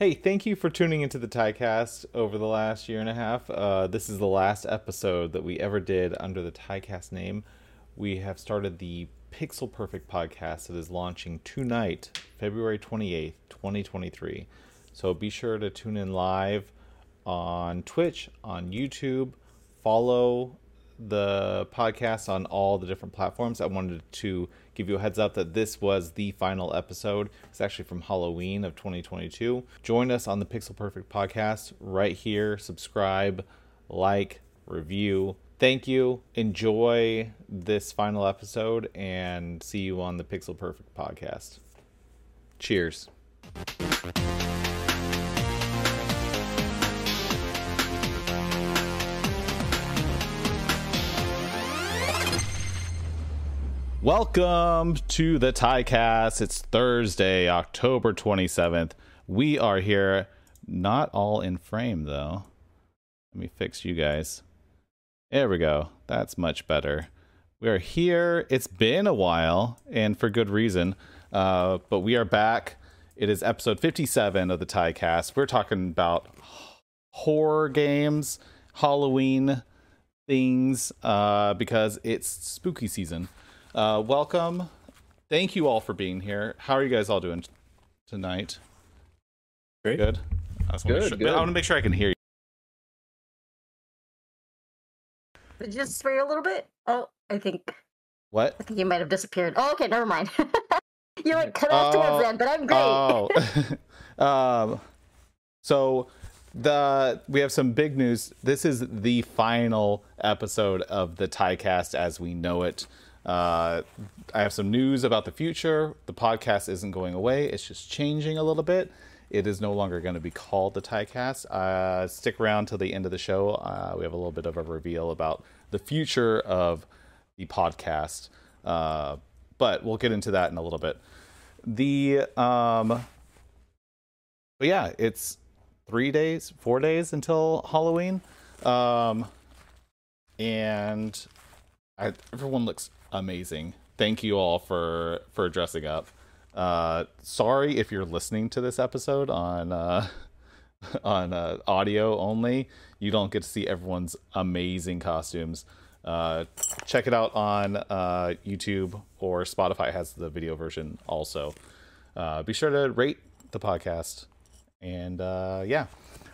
Hey, thank you for tuning into the TieCast over the last year and a half. Uh, this is the last episode that we ever did under the TieCast name. We have started the Pixel Perfect podcast that is launching tonight, February 28th, 2023. So be sure to tune in live on Twitch, on YouTube, follow the podcast on all the different platforms. I wanted to give you a heads up that this was the final episode. It's actually from Halloween of 2022. Join us on the Pixel Perfect podcast right here. Subscribe, like, review. Thank you. Enjoy this final episode and see you on the Pixel Perfect podcast. Cheers. Welcome to the TieCast. It's Thursday, October 27th. We are here, not all in frame though. Let me fix you guys. There we go. That's much better. We are here. It's been a while, and for good reason. Uh, but we are back. It is episode 57 of the TieCast. We're talking about horror games, Halloween things, uh, because it's spooky season. Uh, welcome. Thank you all for being here. How are you guys all doing t- tonight? Great. Good. I just want Good, to make sure, good. I want to make sure I can hear you. Just for a little bit. Oh, I think What? I think you might have disappeared. Oh, okay, never mind. you like cut off Oh, towards the end, but I'm great. Oh. um, so the we have some big news. This is the final episode of the TieCast as we know it. Uh, I have some news about the future. The podcast isn't going away. It's just changing a little bit. It is no longer going to be called the TieCast. Uh, stick around till the end of the show. Uh, we have a little bit of a reveal about the future of the podcast. Uh, but we'll get into that in a little bit. The um, but yeah, it's three days, four days until Halloween, um, and I, everyone looks amazing. Thank you all for for dressing up. Uh, sorry if you're listening to this episode on uh, on uh, audio only. You don't get to see everyone's amazing costumes. Uh, check it out on uh, YouTube or Spotify has the video version also. Uh, be sure to rate the podcast. And uh, yeah.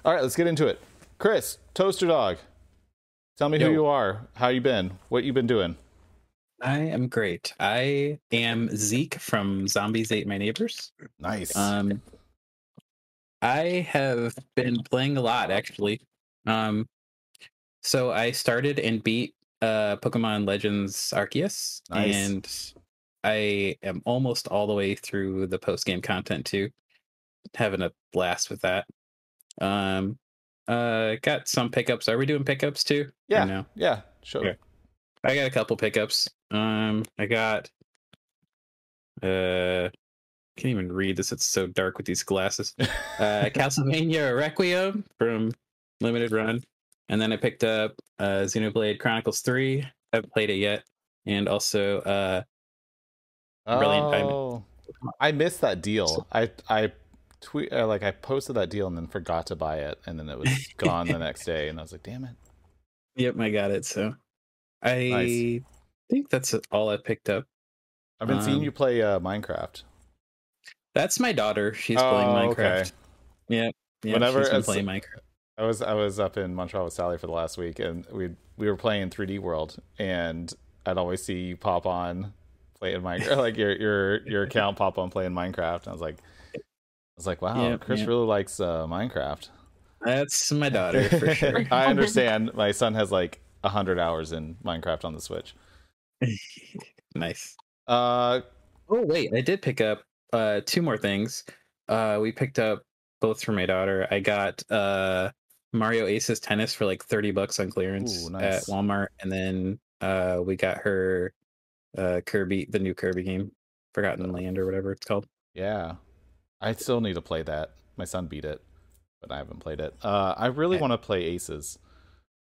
All right, let's get into it. Chris, Toaster Dog, tell me who you are, how you been, what you been doing. I am great. I am Zeke from Zombies Ate My Neighbors. Nice. Um, I have been playing a lot actually. Um, so I started and beat uh, Pokemon Legends Arceus, Nice. and I am almost all the way through the post game content too. Having a blast with that. Um, uh, got some pickups. Are we doing pickups too? Yeah. No. Yeah. Sure. Yeah. I got a couple pickups. Um, I got uh, can't even read this. It's so dark with these glasses. Uh, Castlevania Requiem from Limited Run, and then I picked up uh Xenoblade Chronicles Three. I haven't played it yet, and also uh, Brilliant Diamond. Oh, I missed that deal. I I tweet uh, like I posted that deal and then forgot to buy it, and then it was gone the next day, and I was like, damn it. yep, I got it. So I Nice. think that's all I picked up. I've been seeing Um, you play uh, Minecraft. That's my daughter. She's playing Oh, Minecraft. okay. Yeah, yeah. Whenever she's playing Minecraft. I was I was up in Montreal with Sally for the last week, and we we were playing 3D World, and I'd always see you pop on playing Minecraft, like your your your account pop on playing Minecraft. And I was like, was like, wow, Yeah, Chris yeah. really likes uh, Minecraft. That's my daughter for sure. I understand. My son has like hundred hours in Minecraft on the Switch. nice. Uh, Oh wait, I did pick up uh two more things. Uh we picked up both for my daughter. I got uh Mario Aces Tennis for like 30 bucks on clearance Ooh, nice. at Walmart and then uh we got her uh Kirby the new Kirby game, Forgotten Land or whatever it's called. yeah, I still need to play that. My son beat it, but I haven't played it. Uh, I really want to play Aces.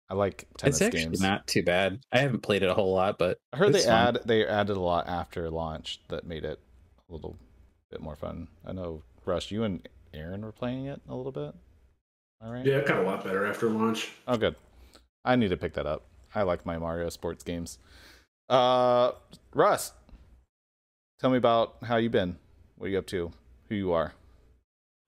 I like tennis it's actually games. not too bad. I haven't played it a whole lot, but I heard they fun. add they added a lot after launch that made it a little bit more fun. I know Russ, you and Aaron were playing it a little bit. All right. Yeah, it got a lot better after launch. Oh, good. I need to pick that up. I like my Mario sports games. Uh, Russ, tell me about how you've been. What are you up to? Who you are?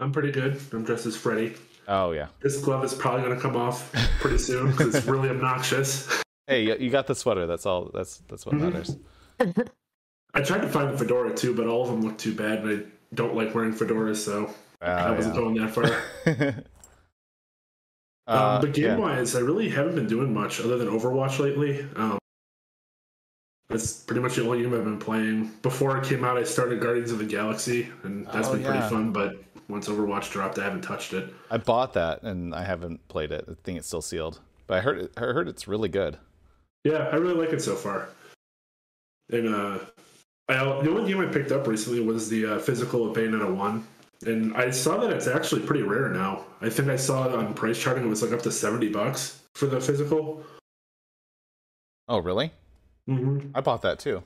I'm pretty good. I'm dressed as Freddy. Oh yeah. This glove is probably going to come off pretty soon because it's really obnoxious. Hey, you- got the sweater. That's all. That's that's what Mhm. matters. I tried to find the fedora too, but all of them look too bad, and I don't like wearing fedoras, so I Uh, wasn't going that far. yeah. Uh, um, but yeah. game wise, I really haven't been doing much other than Overwatch lately. Um, that's pretty much the only game I've been playing. Before it came out, I started Guardians of the Galaxy, and that's Oh, been pretty yeah. fun. But once Overwatch dropped, I haven't touched it. I bought that and I haven't played it. I think it's still sealed, but I heard it, I heard it's really good. Yeah, I really like it so far. And uh, I, the only game I picked up recently was the uh, physical of Bayonetta one, and I saw that it's actually pretty rare now. I think I saw it on price charting; it was like up to seventy bucks for the physical. Oh, really? Mm-hmm. I bought that too.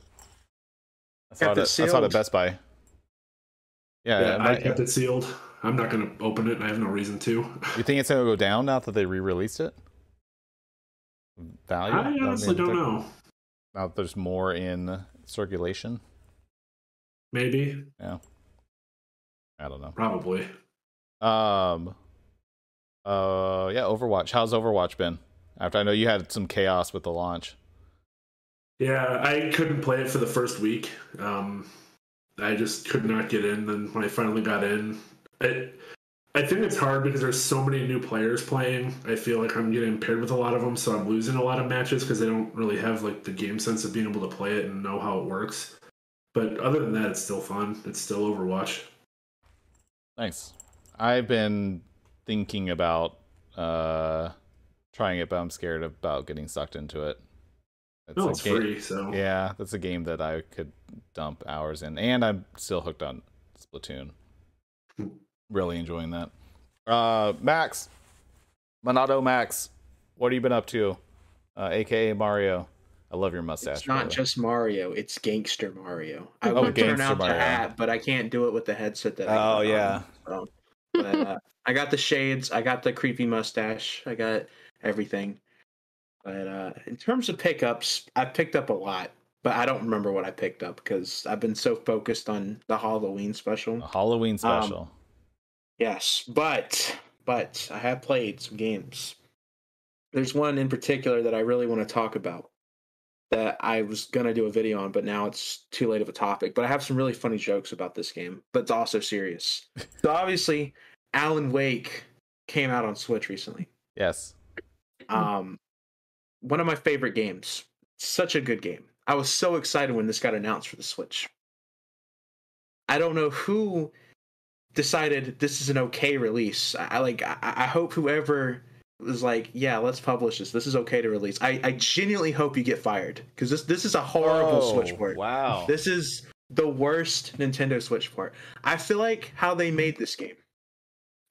I saw Kept it. it I saw it at. Best Buy. Yeah, Yeah, it I might- kept it sealed. I'm not going to open it. I have no reason to. you think it's gonna go down now that they re-released it? Value? I honestly don't think- know. Now that there's more in circulation. Maybe, Yeah. I don't know. probably. Um. Uh. Yeah. Overwatch. How's Overwatch been? After I know you had some chaos with the launch. Yeah, I couldn't play it for the first week. Um, I just could not get in. Then when I finally got in, it, I think it's hard because there's so many new players playing. I feel like I'm getting paired with a lot of them, so I'm losing a lot of matches because I don't really have like the game sense of being able to play it and know how it works. But other than that, it's still fun. It's still Overwatch. Nice. I've been thinking about uh trying it, but I'm scared about getting sucked into it. It's No, it's game- free, so Yeah, that's a game that I could dump hours in, and I'm still hooked on Splatoon. Really enjoying that. Uh, Max, Monado Max, what have you been up to? Uh, AKA Mario. I love your mustache. It's not way. just Mario; it's Gangster Mario. I Oh, would turn Gangster out Mario. the hat, but I can't do it with the headset that. I Oh, got yeah. on, so. But, uh, I got the shades. I got the creepy mustache. I got everything. But uh, in terms of pickups, I picked up a lot, but I don't remember what I picked up because I've been so focused on the Halloween special. A Halloween Um, special. Yes, but but I have played some games. There's one in particular that I really want to talk about that I was gonna do a video on, but now it's too late of a topic. But I have some really funny jokes about this game, but it's also serious. so obviously, Alan Wake came out on Switch recently. yes. Um, one of my favorite games. Such a good game. I was so excited when this got announced for the Switch. I don't know who decided this is an okay release. I, I like. I, I hope whoever was like, yeah, let's publish this. This is okay to release. I, I genuinely hope you get fired because this this is a horrible Switch Oh, port. Wow. This is the worst Nintendo Switch port. I feel like how they made this game.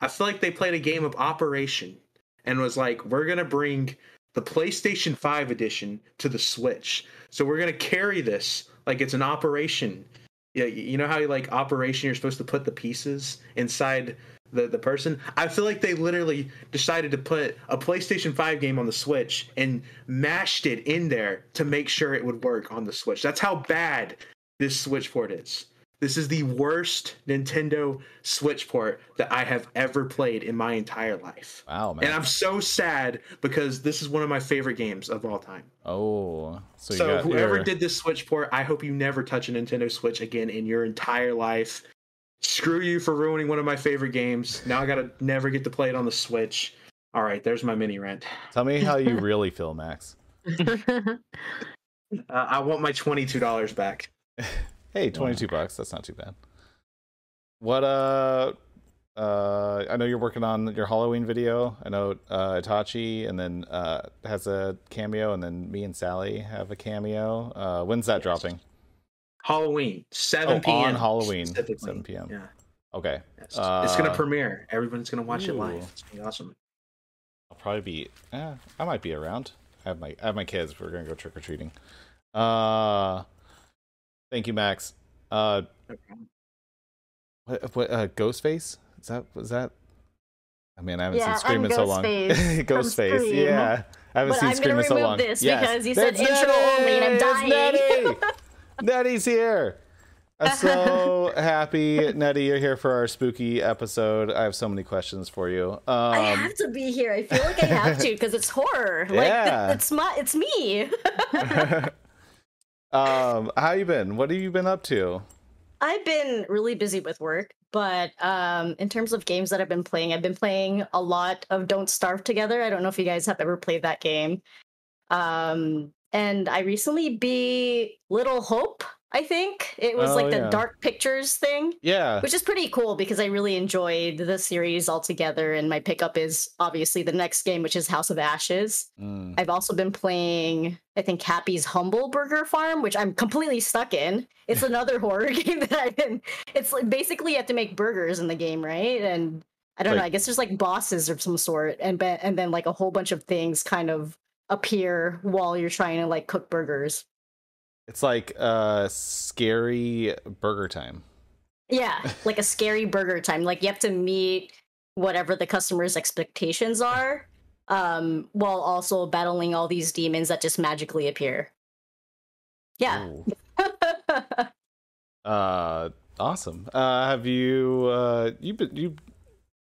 I feel like they played a game of Operation and was like, we're gonna bring the PlayStation 5 edition to the Switch. So we're gonna carry this like it's an operation. Yeah, you know how you like operation you're supposed to put the pieces inside the, the person? I feel like they literally decided to put a PlayStation 5 game on the Switch and mashed it in there to make sure it would work on the Switch. That's how bad this Switch port is. This is the worst Nintendo Switch port that I have ever played in my entire life. wow, man. And I'm so sad because this is one of my favorite games of all time. oh, so, So, whoever your- did this Switch port, I hope you never touch a Nintendo Switch again in your entire life. Screw you for ruining one of my favorite games. Now I gotta never get to play it on the Switch. All right, there's my mini rent. Tell me how you really feel, Max. Uh, I want my twenty-two dollars back. Hey, twenty-two bucks. That's not too bad. What uh, uh, I know you're working on your Halloween video. I know uh, Itachi, and then uh has a cameo, and then me and Sally have a cameo. Uh, when's that dropping? Halloween, seven Oh, p.m. on Halloween, 7 p.m.. Yeah, Okay, yes. it's gonna Uh, premiere. Everyone's gonna watch it live. It's gonna be awesome. I'll probably be. Eh, I might be around. I have my I have my kids. We're gonna go trick or treating. Uh, thank you, Max. Uh, what, what uh, Ghostface Is that was that? I mean, I haven't Yeah, seen Scream in so long. Ghostface yeah. I haven't But seen I'm Scream in so long. this Yes. because you said It's intro Nettie! only and I'm dying. Nettie! Nettie's here. I'm so happy, Nettie, you're here for our spooky episode. I have so many questions for you. Um, I have to be here. I feel like I have to because it's horror. Like Yeah. th- it's my, it's me. Um, how you been? What have you been up to? I've been really busy with work, but um, in terms of games that I've been playing, I've been playing a lot of Don't Starve Together. I don't know if you guys have ever played that game. Um, and I recently beat Little Hope. I think it was Oh, like the yeah. Dark Pictures thing. Yeah. which is pretty cool because I really enjoyed the series altogether. And my pickup is obviously the next game, which is House of Ashes. Mm. I've also been playing, I think, Happy's Humble Burger Farm, which I'm completely stuck in. It's another horror game that I've been. It's like basically you have to make burgers in the game, right? And I don't know. I guess there's like bosses of some sort, and and then like a whole bunch of things kind of appear while you're trying to like cook burgers. It's like uh scary burger time. Yeah, like a scary burger time. Like you have to meet whatever the customer's expectations are, um, while also battling all these demons that just magically appear. Yeah. Uh awesome. Uh have you uh you been you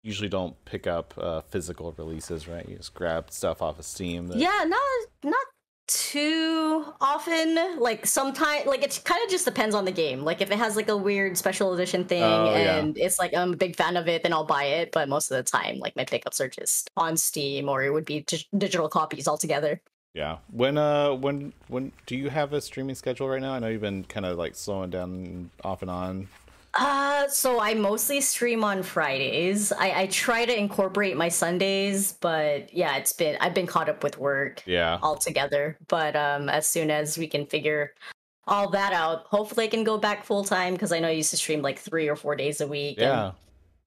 usually don't pick up uh physical releases, right? You just grab stuff off of Steam. that- yeah, not not too often. Like sometimes, like it kind of just depends on the game. Like if it has like a weird special edition thing Oh, yeah. and it's like I'm a big fan of it, then I'll buy it. But most of the time, like my pickups are just on Steam or it would be dig- digital copies altogether. Yeah. When uh when when do you have a streaming schedule right now? I know you've been kind of like slowing down off and on. Uh, so I mostly stream on Fridays. I, I try to incorporate my Sundays, but yeah, it's been I've been caught up with work Yeah. altogether. But um, as soon as we can figure all that out, hopefully I can go back full time because I know I used to stream like three or four days a week. Yeah.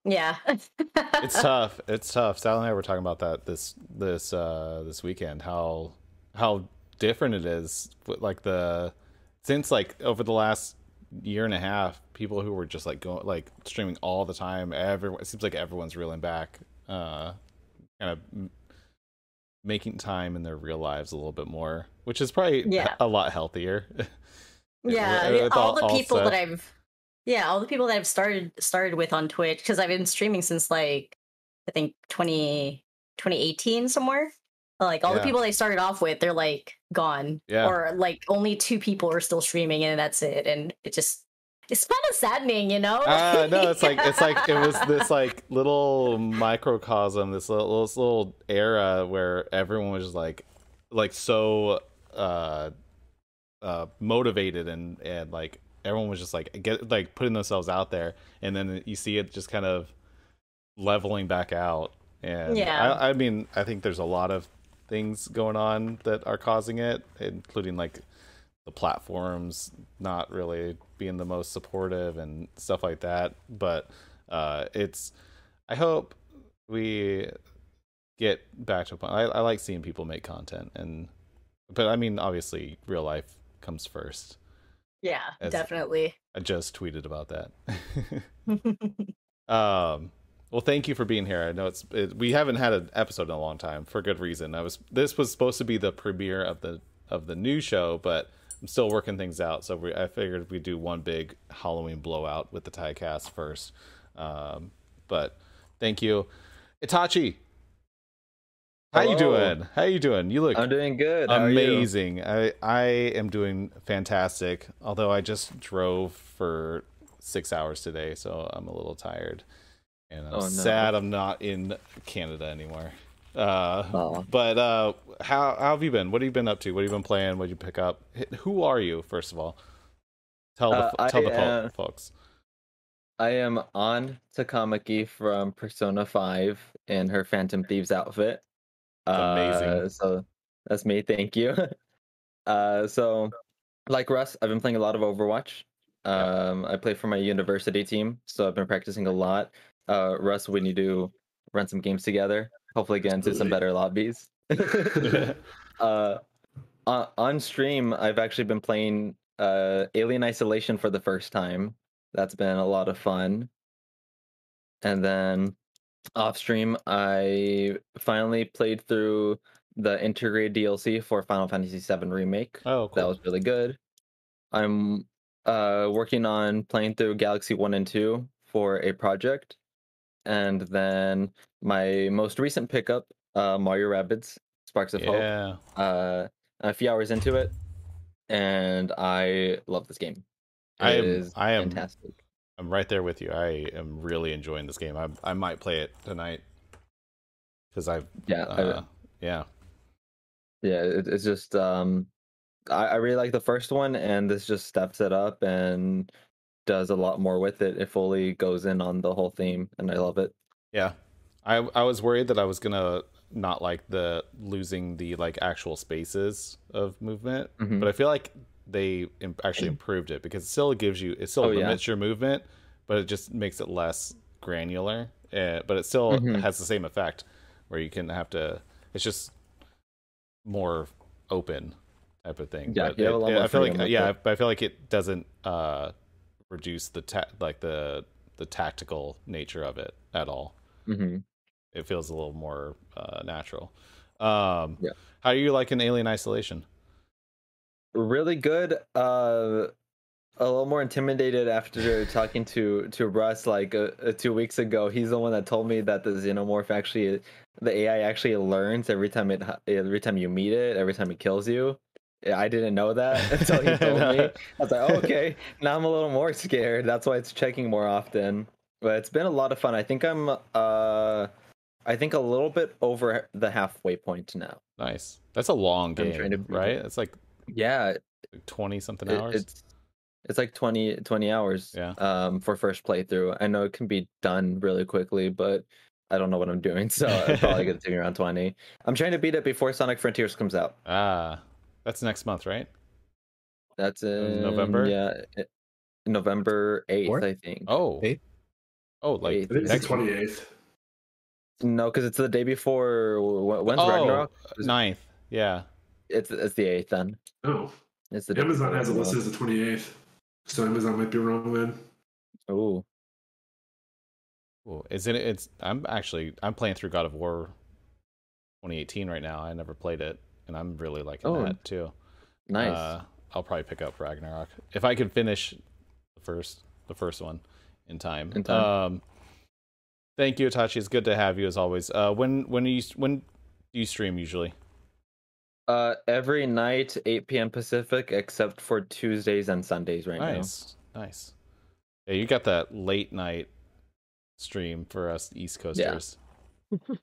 and- yeah. it's tough. It's tough. Sal and I were talking about that this this uh this weekend. How how different it is. Like the since like over the last year and a half, people who were just like going like streaming all the time. Everyone it seems like everyone's reeling back. Uh, kind of m- making time in their real lives a little bit more, which is probably Yeah. a lot healthier. yeah, I With all- all the people said. that I've yeah, all the people that I've started started with on Twitch because I've been streaming since like I think 20, 2018 somewhere. Like all Yeah. the people they started off with, they're like gone, Yeah. or like only two people are still streaming, and that's it. And it just it's kind of saddening, you know? uh no it's like it's like it was this like little microcosm this little this little era where everyone was just like like so uh uh motivated and and like everyone was just like get like putting themselves out there and then you see it just kind of leveling back out and Yeah. I, I mean i think there's a lot of things going on that are causing it including like the platforms not really being the most supportive and stuff like that. But uh it's i hope we get back to a point I, I like seeing people make content and but i mean obviously real life comes first. Yeah, As- definitely. i just tweeted about that. Um well thank you for being here i know it's it, we haven't had an episode in a long time for good reason i was this was supposed to be the premiere of the of the new show but i'm still working things out so we, i figured we'd do one big halloween blowout with the TieCast first um but thank you itachi how you doing how you doing you look I'm doing good. How are you? amazing. I I am doing fantastic. Although I just drove for six hours today, so I'm a little tired, and I'm Oh, no. sad I'm not in Canada anymore. Uh, Oh. but uh, how how have you been? What have you been up to? What have you been playing? What did you pick up? Who are you, first of all? Tell the Uh, tell I the fo- folks. I am Ann Takamaki from Persona 5 in her Phantom Thieves outfit. amazing. Uh, so that's me. Thank you. uh, so, like Russ, I've been playing a lot of Overwatch. Um, I play for my university team, so I've been practicing a lot. Uh, Russ, we need to run some games together. Hopefully, get into some better lobbies. uh, on, stream, I've actually been playing uh, Alien Isolation for the first time. That's been a lot of fun. and then off stream, I finally played through the integrated DLC for Final Fantasy VII Remake. Oh, cool. That was really good. I'm uh, working on playing through Galaxy 1 and 2 for a project. And then my most recent pickup, uh, Mario Rabbids Sparks of Hope. yeah. Uh, a few hours into it, and I love this game. I am- is I am- fantastic. I'm right there with you. I am really enjoying this game. I I might play it tonight because I've Yeah, I- uh, yeah yeah. It, it's just um, I, I really like the first one, and this just steps it up and does a lot more with it. It fully goes in on the whole theme, and I love it. yeah. I I was worried that I was gonna not like the losing the like actual spaces of movement, Mhm. but I feel like they im- actually improved it because it still gives you it still Oh, yeah? your movement, but it just makes it less granular. Uh, but it still Mhm. has the same effect where you can have to. It's just more open type of thing. Yeah, but you have a it- it- I feel like yeah, it. but I feel like it doesn't uh reduce the ta- like the the tactical nature of it at all. hmm It feels a little more uh, natural. Um, Yeah. How do you like an Alien Isolation? Really good. Uh, a little more intimidated after talking to to Russ like uh, uh, two weeks ago. He's the one that told me that the xenomorph actually, the AI actually learns every time it every time you meet it, every time it kills you. I didn't know that until he told me. I was like, oh, okay, now I'm a little more scared. That's why it's checking more often. But it's been a lot of fun. I think I'm uh, I think a little bit over the halfway point now. Nice. That's a long I'm game, trying to right? It's like Yeah, twenty something hours. It's it's like 20, 20 hours. Yeah. Um, for first playthrough. I know it can be done really quickly, but I don't know what I'm doing, so I'm probably gonna take around twenty. I'm trying to beat it before Sonic Frontiers comes out. ah, that's next month, right? That's in November? Yeah, eh, November eighth, I think. Oh, Eighth? oh, like Eighth. I think it's next the twenty eighth. No, because it's the day before. wh- When's oh, Ragnarok? ninth. Yeah. It's it's the eighth then. Oh, It's the Amazon has it Ragnarok. listed as the twenty eighth. So Amazon might be wrong then. Oh. Cool. Is it? It's. I'm actually. I'm playing through God of War 2018 right now. I never played it, and I'm really liking Oh, that too. nice. Uh, I'll probably pick up Ragnarok if I can finish the first the first one in time. In time. Um, thank you, Itachi. It's good to have you as always. Uh, when when you when do you stream usually? Uh, every night, 8 p.m. Pacific, except for Tuesdays and Sundays right now. Nice, nice. Yeah, you got that late night stream for us East Coasters. now.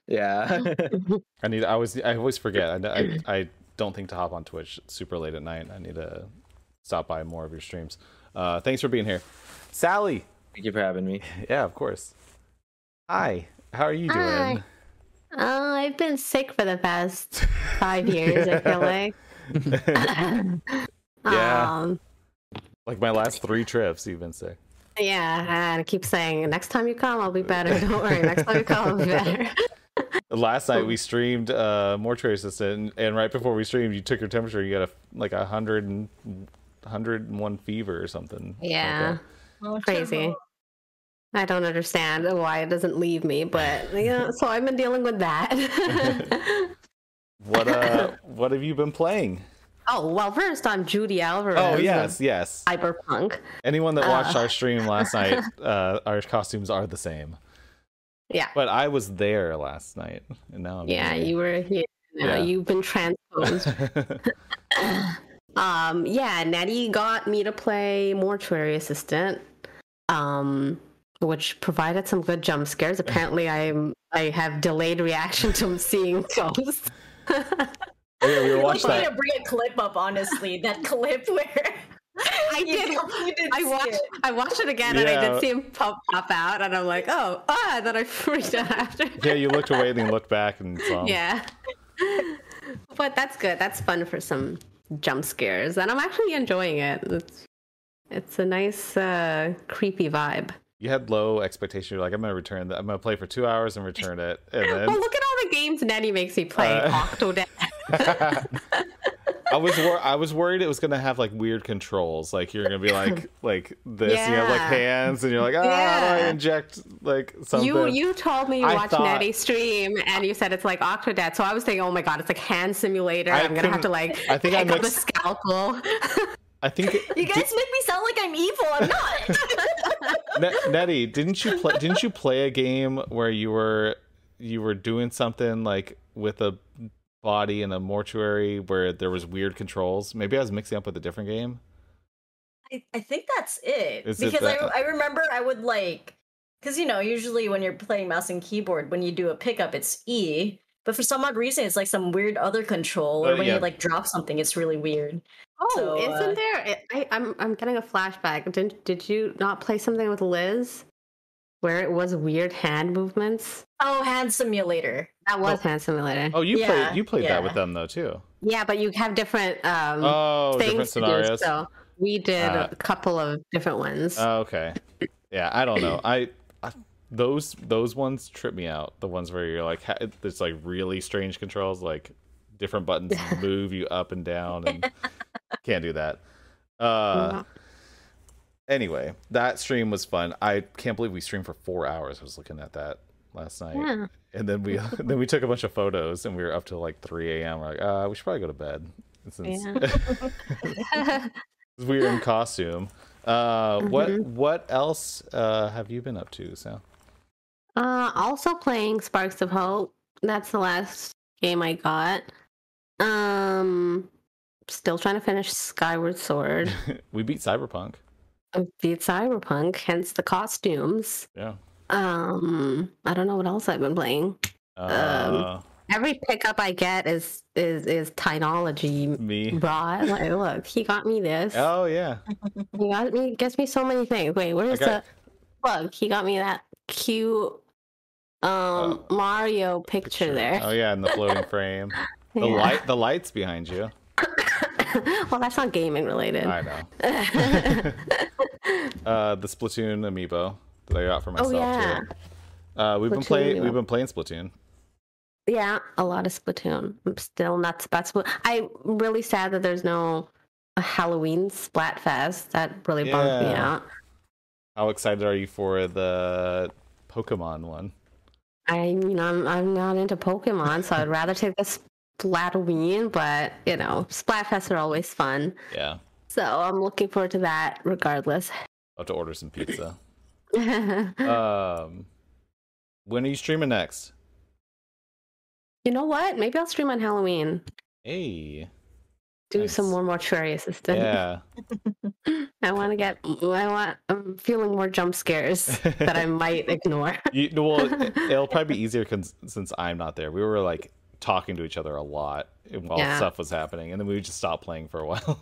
Yeah. I need. I always. I always forget. I, I. I don't think to hop on Twitch super late at night. I need to stop by more of your streams. Uh, thanks for being here, Sally. Thank you for having me. Yeah, of course. Hi. How are you doing? Hi. Uh, I've been sick for the past five years. I feel like. Yeah. Um, Like my last three trips, you've been sick. Yeah, and I keep saying, next time you come, I'll be better. Don't worry. Next time you come, I'll be better. Last night we streamed uh, Mortuary Assistant, and, and right before we streamed, you took your temperature. You got a like a hundred and hundred and one fever or something. Yeah, Oh, crazy. I don't understand why it doesn't leave me, but yeah. So I've been dealing with that. that. What uh? what have you been playing? Oh well, first I'm Judy Alvarez. Oh yes, yes. Cyberpunk. Anyone that watched Uh. our stream last night, uh, our costumes are the same. Yeah. But I was there last night, and now I'm Yeah, here. you were. Yeah, Yeah. you've been transposed. um yeah nettie got me to play mortuary assistant um which provided some good jump scares apparently i'm i have delayed reaction to seeing ghosts yeah, we were We watching need that. to bring a clip up, honestly. That clip where I did- did I watched it. I watched it again and I did see him pop, pop out and I'm like, oh ah then I freaked out after. Yeah, you looked away and then looked back and saw. him. yeah. But that's good. That's fun for some jump scares. And I'm actually enjoying it. It's it's a nice uh creepy vibe. You had low expectation. You're like, I'm gonna return that. I'm gonna play for two hours and return it, and Well, look at all the games Nettie makes me play. Uh, Octodad. I was wor- I was worried it was gonna have like weird controls. Like you're gonna be like like this. You have like hands, and you're like, ah, how do I Yeah. inject like something? You you told me you I watched thought- Nettie stream and you said it's like Octodad, so I was thinking, oh my god, it's like hand simulator. I I'm gonna have to like I think I pick up a mixed- scalpel. I think You guys make me sound like I'm evil. I'm not. Net- Nettie, didn't you play? Didn't you play a game where you were you were doing something like with a body in a mortuary where there was weird controls? Maybe I was mixing up with a different game. I, I think that's it. Is it because that- I, I remember I would like, because you know, usually when you're playing mouse and keyboard, when you do a pickup, it's E. But for some odd reason, it's like some weird other control, or Uh, when yeah. you like drop something, it's really weird. oh, So, isn't uh, there? I, I'm I'm getting a flashback. Did did you not play something with Liz, where it was weird hand movements? Oh, hand simulator. That was hand simulator. Oh, you Yeah, played you played that with them though too. Yeah, but you have different um Oh, things different to do. scenarios. So we did Uh, a couple of different ones. Oh, okay. Yeah, I don't know. I, I those those ones trip me out. The ones where you're like, it's like really strange controls, like different buttons move you up and down, and can't do that. Uh, No. anyway, that stream was fun. I can't believe we streamed for four hours. I was looking at that last night, Yeah. and then we then we took a bunch of photos, and we were up till like 3 a.m. We're like, uh, we should probably go to bed. Since we were in costume. Uh, what Mhm. what else uh, have you been up to, Sal? Uh, also playing Sparks of Hope. That's the last game I got. Um, still trying to finish Skyward Sword. we beat Cyberpunk. I beat Cyberpunk, hence the costumes. Yeah. Um, I don't know what else I've been playing. Uh, Every pickup I get is is is Tynology me. brought. Like, look, he got me this. Oh yeah. He got me gets me so many things. Wait, I where's got the look? He got me that cute um Mario picture there. Oh yeah, in the floating frame. The Yeah. light the lights behind you. well, that's not gaming related. I know. Uh, the Splatoon amiibo that I got for myself oh yeah, too. Uh, we've been playing we've been playing Splatoon. yeah, a lot of Splatoon. I'm still nuts about Splatoon. I'm really sad that there's no Halloween Splatfest. That really bummed me out. How excited are you for the Pokemon one? I mean, I'm I'm not into Pokemon, so I'd rather take the Splatoween. But you know, Splatfests are always fun, Yeah. so I'm looking forward to that regardless. I'll have to order some pizza. Um, when are you streaming next? You know what? Maybe I'll stream on Halloween. Hey. Do some Nice. more mortuary assistant. Yeah. I want to get. I want. I'm feeling more jump scares that I might ignore. You, well, it- it'll probably be easier since I'm not there. We were like talking to each other a lot while Yeah. stuff was happening, and then we would just stopped playing for a while.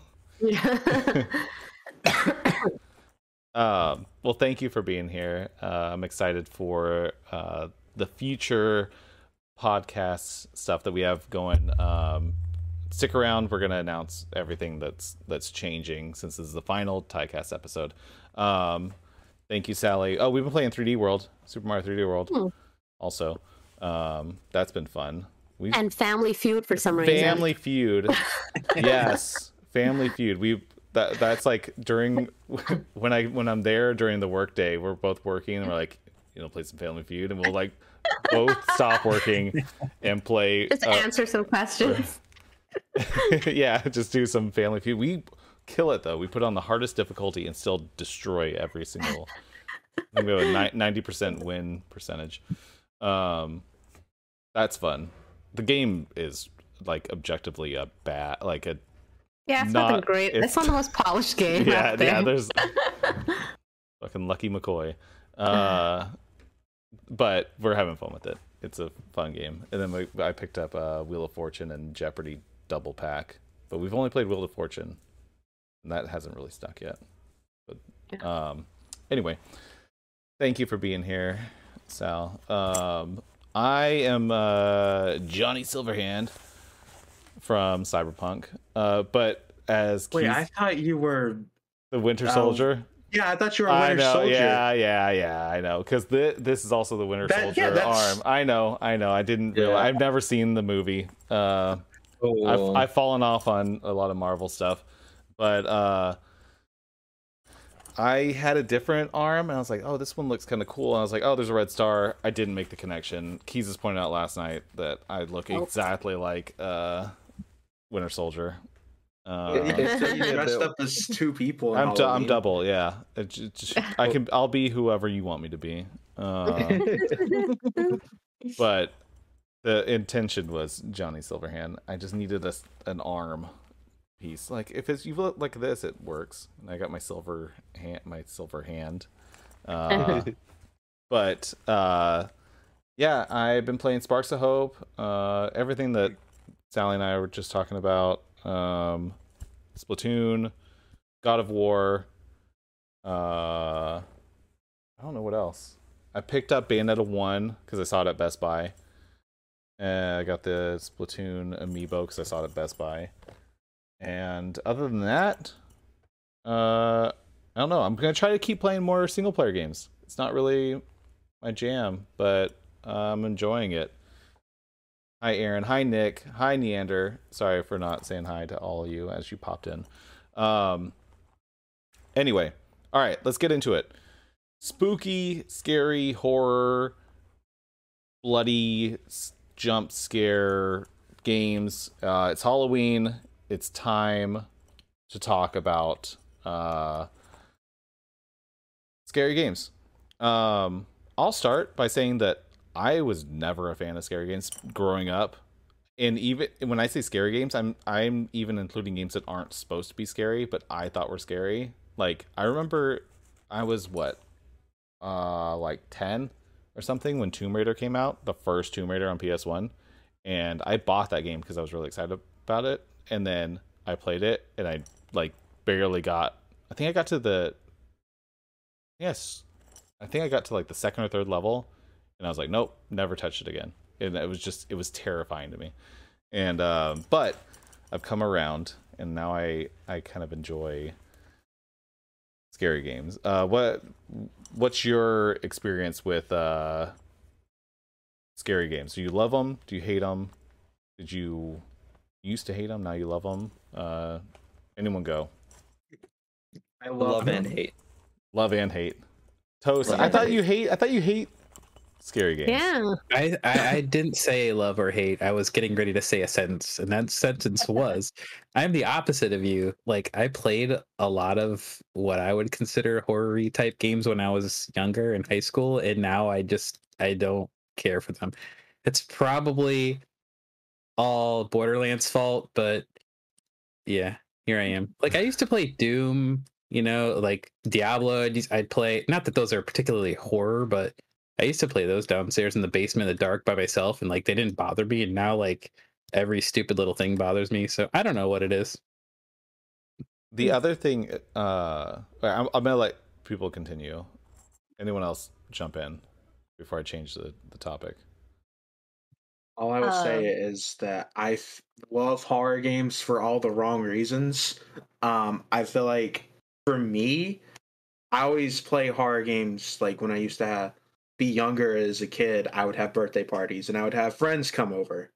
Um, well, thank you for being here. Uh, I'm excited for uh, the future podcast stuff that we have going. Um, stick around. We're gonna announce everything that's that's changing since this is the final TieCast episode. Um, thank you, Sally. Oh, we've been playing 3D World, Super Mario 3D World. Hmm. Also, um, that's been fun. We and Family Feud for some reason. Family Feud. yes, Family Feud. We that that's like during when I when I'm there during the workday, we're both working and we're like, you know, play some Family Feud, and we'll like both stop working and play. Just uh, answer some questions. yeah, just do some Family Feud. We kill it though. We put on the hardest difficulty and still destroy every single. I think we have a ninety percent win percentage. Um, that's fun. The game is like objectively a bad, like a Yeah, it's nothing not- great. it's- It's not the most polished game yeah, yeah. There's fucking Lucky McCoy. Uh, but we're having fun with it. It's a fun game. And then we, I picked up uh, Wheel of Fortune and Jeopardy double pack, but we've only played Wheel of Fortune, and that hasn't really stuck yet. But um, anyway, thank you for being here, Sal. Um, I am uh, Johnny Silverhand from Cyberpunk, uh, but as Wait, I thought you were. the Winter Oh, Soldier. Yeah, I thought you were a I Winter know, Soldier. yeah, yeah, yeah, I know. Because th- this is also the Winter That- Soldier yeah, arm. I know, I know. I didn't Yeah. realize. I've never seen the movie. Uh, Cool. I've I've fallen off on a lot of Marvel stuff, but uh, I had a different arm, and I was like, oh, this one looks kind of cool. And I was like, oh, there's a red star. I didn't make the connection. Keys just pointed out last night that I look Oh. exactly like uh, Winter Soldier. Uh, you dressed up as two people. I'm du- I'm double, yeah. It j- j- I can I'll be whoever you want me to be. Uh, but the intention was Johnny Silverhand. I just needed a, s- an arm piece. Like if it's you look like this, it works. And I got my silver hand, my silver hand. Uh, but uh, yeah, I've been playing Sparks of Hope. Uh, everything that Sally and I were just talking about. Um, Splatoon, God of War. Uh, I don't know what else. I picked up Bayonetta one because I saw it at Best Buy. And I got the Splatoon amiibo because I saw it at Best Buy. And other than that, uh, I don't know. I'm gonna try to keep playing more single player games. It's not really my jam, but I'm enjoying it. Hi, Aaron. Hi, Nick. Hi, Neander. Sorry for not saying hi to all of you as you popped in. Um. Anyway, all right, let's get into it. Spooky, scary, horror, bloody jump scare games. Uh, it's Halloween. It's time to talk about uh, scary games. Um, I'll start by saying that I was never a fan of scary games growing up. And even when I say scary games, I'm I'm even including games that aren't supposed to be scary, but I thought were scary. Like I remember I was what uh like 10 or something when Tomb Raider came out, the first Tomb Raider on PS1, and I bought that game because I was really excited about it, and then I played it and I like barely got I think I got to the yes, I think I got to like the second or third level and I was like, nope, never touched it again. And it was just it was terrifying to me. And um but I've come around and now I I kind of enjoy scary games. Uh what what's your experience with uh scary games? Do you love them? Do you hate them? Did you used to hate them, now you love them? Uh anyone go? I love, Love and hate. Love and hate. Toast. Love I thought hate. you hate I thought you hate scary games. Yeah. I, I I didn't say love or hate. I was getting ready to say a sentence, and that sentence was, "I'm the opposite of you." Like I played a lot of what I would consider horror type games when I was younger in high school, and now I just I don't care for them. It's probably all Borderlands' fault, but yeah, here I am. Like I used to play Doom, you know, like Diablo. I'd, I'd play. Not that those are particularly horror, but I used to play those downstairs in the basement in the dark by myself, and like they didn't bother me. And now like every stupid little thing bothers me. So I don't know what it is. The other thing, uh, I'm, I'm gonna let people continue. Anyone else jump in before I change the, the topic? All I will say Um, is that I f- love horror games for all the wrong reasons. Um, I feel like for me, I always play horror games like when I used to have, be younger as a kid, I would have birthday parties and I would have friends come over.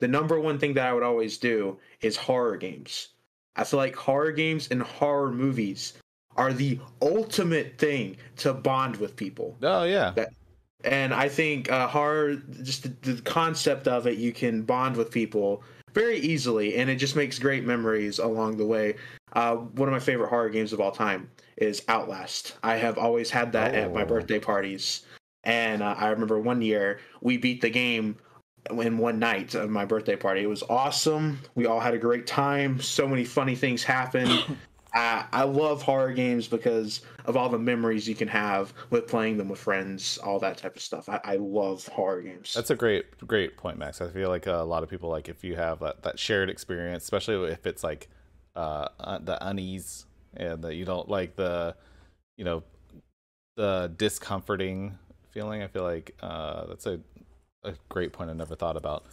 The number one thing that I would always do is horror games. I feel like horror games and horror movies are the ultimate thing to bond with people Oh yeah, and I think uh, horror, just the, the concept of it, you can bond with people very easily, and it just makes great memories along the way. Uh, one of my favorite horror games of all time is Outlast. I have always had that at my Oh. birthday parties, and uh, I remember one year we beat the game in one night of my birthday party. It was awesome. We all had a great time. So many funny things happened. I, I love horror games because of all the memories you can have with playing them with friends, all that type of stuff. I, I love horror games. that's a great great point, Max. I feel like a lot of people like if you have that, that shared experience, especially if it's like uh, uh the unease and that you don't like the you know the discomforting feeling. I feel like uh that's a a great point I never thought about.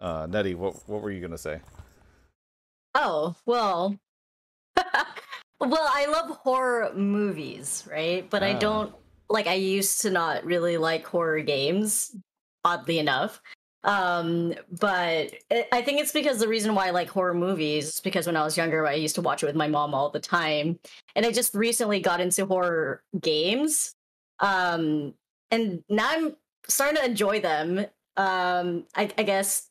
Uh, Nettie, what what were you gonna say? Oh, well. well, I love horror movies, right? But I Ah. don't like I used to not really like horror games, oddly enough. Um, but it, I think it's because the reason why I like horror movies is because when I was younger, I used to watch it with my mom all the time, and I just recently got into horror games. Um, and now I'm starting to enjoy them. Um, I, I guess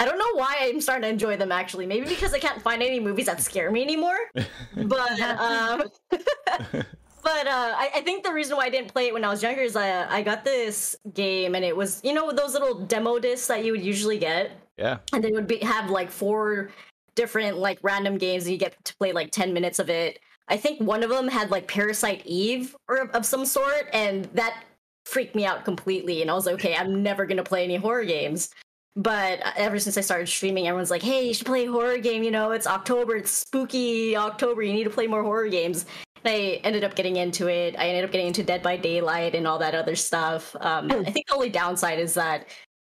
I don't know why I'm starting to enjoy them actually. Maybe because I can't find any movies that scare me anymore. But um but uh I, I think the reason why I didn't play it when I was younger is I I got this game and it was you know those little demo discs that you would usually get yeah. and they would be have like four different like random games and you get to play like 10 minutes of it. I think one of them had like Parasite Eve or of some sort and that freaked me out completely and I was like okay, I'm never going to play any horror games. But uh, ever since I started streaming, everyone's like, "Hey, you should play a horror game. You know, it's October. It's spooky October. You need to play more horror games." And I ended up getting into it. I ended up getting into Dead by Daylight and all that other stuff. Um, I think the only downside is that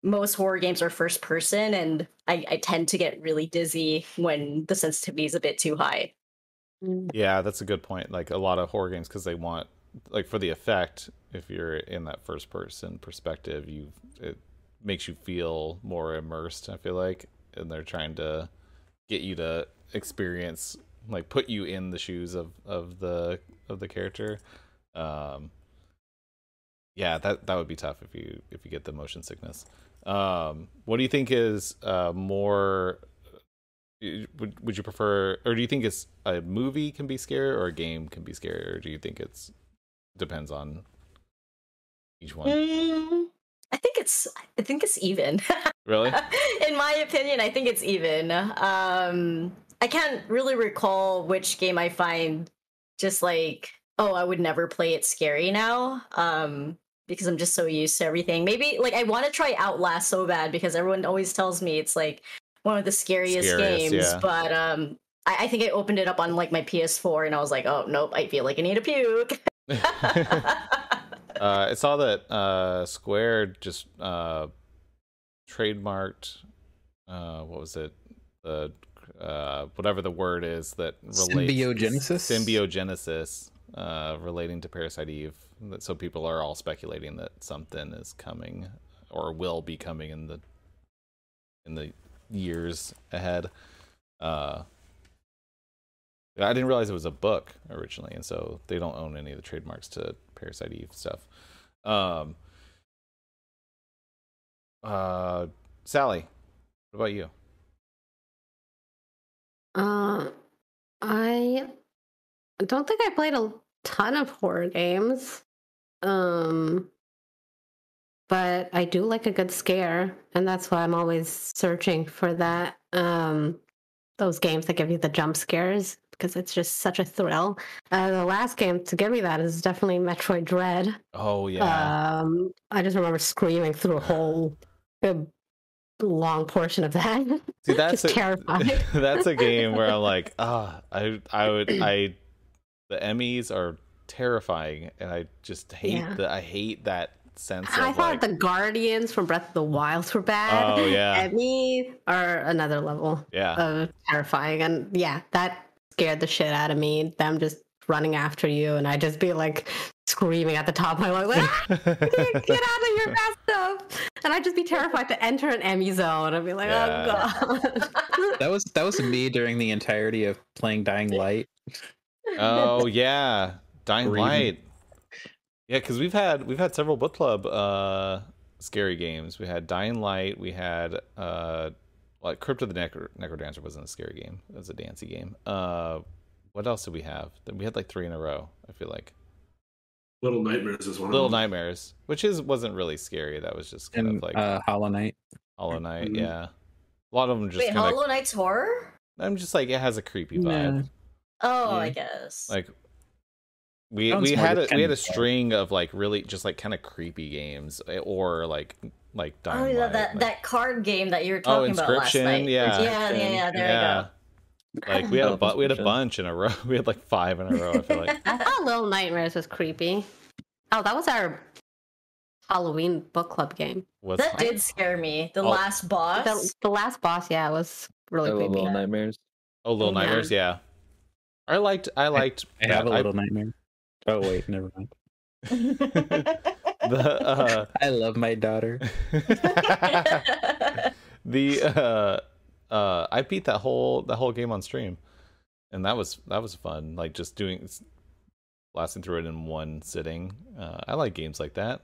most horror games are first person, and I, I tend to get really dizzy when the sensitivity is a bit too high. Yeah, that's a good point. Like a lot of horror games, because they want, like, for the effect, if you're in that first person perspective, you it makes you feel more immersed. I feel like, and they're trying to get you to experience, like, put you in the shoes of of the of the character. Um, yeah, that that would be tough if you if you get the motion sickness. Um, what do you think is uh more would would you prefer or do you think it's a movie can be scary or a game can be scary or do you think it's depends on each one Mm, I think it's I think it's even. really in my opinion, I think it's even. Um, I can't really recall which game I find just like, oh, I would never play it scary now. Um, because I'm just so used to everything. Maybe like I want to try Outlast so bad because everyone always tells me it's like one of the scariest, Scariest, games. yeah. But um, I, I think I opened it up on like my PS4 and I was like, oh nope, I feel like I need a puke. uh, I saw that uh, Square just uh, trademarked uh, what was it the uh, whatever the word is that relates Symbiogenesis? symbiogenesis uh, relating to Parasite Eve. That- So people are all speculating that something is coming or will be coming in the in the years ahead. Uh, I didn't realize it was a book originally, and so they don't own any of the trademarks to Parasite Eve stuff. Um, uh, Sally, what about you? Uh, I don't think I played a ton of horror games. Um, but I do like a good scare, and that's why I'm always searching for that. Um, those games that give you the jump scares because it's just such a thrill. Uh, the last game to give me that is definitely Metroid Dread. Oh yeah, Um, I just remember screaming through a whole a long portion of that. see that's a, terrified. that's a game where I'm like, ah, I I would I the EMMIs are terrifying, and I just hate Yeah. the I hate that sense I of thought like, the Guardians from Breath of the Wild were bad. oh yeah, And me are another level yeah. of terrifying. And yeah, that scared the shit out of me. Them just running after you, and I just be like screaming at the top of my lungs, like, "Ah, get out of your bathtub. And I'd just be terrified to enter an EMMI zone. I'd be like, Yeah. oh god. That was that was me during the entirety of playing Dying Light. Oh yeah, Dying Breathing. Light. Yeah, because we've had we've had several book club uh scary games. We had Dying Light. We had uh like Crypt of the Necro Necrodancer wasn't a scary game. It was a dancey game. Uh, what else did we have? We had like three in a row. I feel like Little Nightmares is one Little of them. Nightmares, which is wasn't really scary. That was just kind And of like uh, Hollow Knight. Hollow Knight. Mhm. Yeah, a lot of them just Wait, kind Hollow. Knight's horror? I'm just like it has a creepy vibe. Yeah. Oh, Yeah. I guess. like we we had a, we had a string of like really just like kind of creepy games eh, or like like oh, yeah, Light, that like- that card game that you were oh talking about last night. yeah yeah, yeah, yeah. There yeah like we had a Oh, bu- we had a bunch in a row we had like five in a row I feel like I thought Little Nightmares was creepy. Oh, that was our Halloween book club game. what's that did scare me. The Oh. last boss. The, the last boss, yeah, was really Oh, creepy. Little Nightmares. oh Little Yeah. Nightmares yeah I liked I liked I have a that. I- little nightmare. Oh wait, never mind. the uh, I love my daughter. the uh, uh, I beat that whole that whole game on stream, and that was that was fun. Like just doing blasting through it in one sitting. Uh, I like games like that.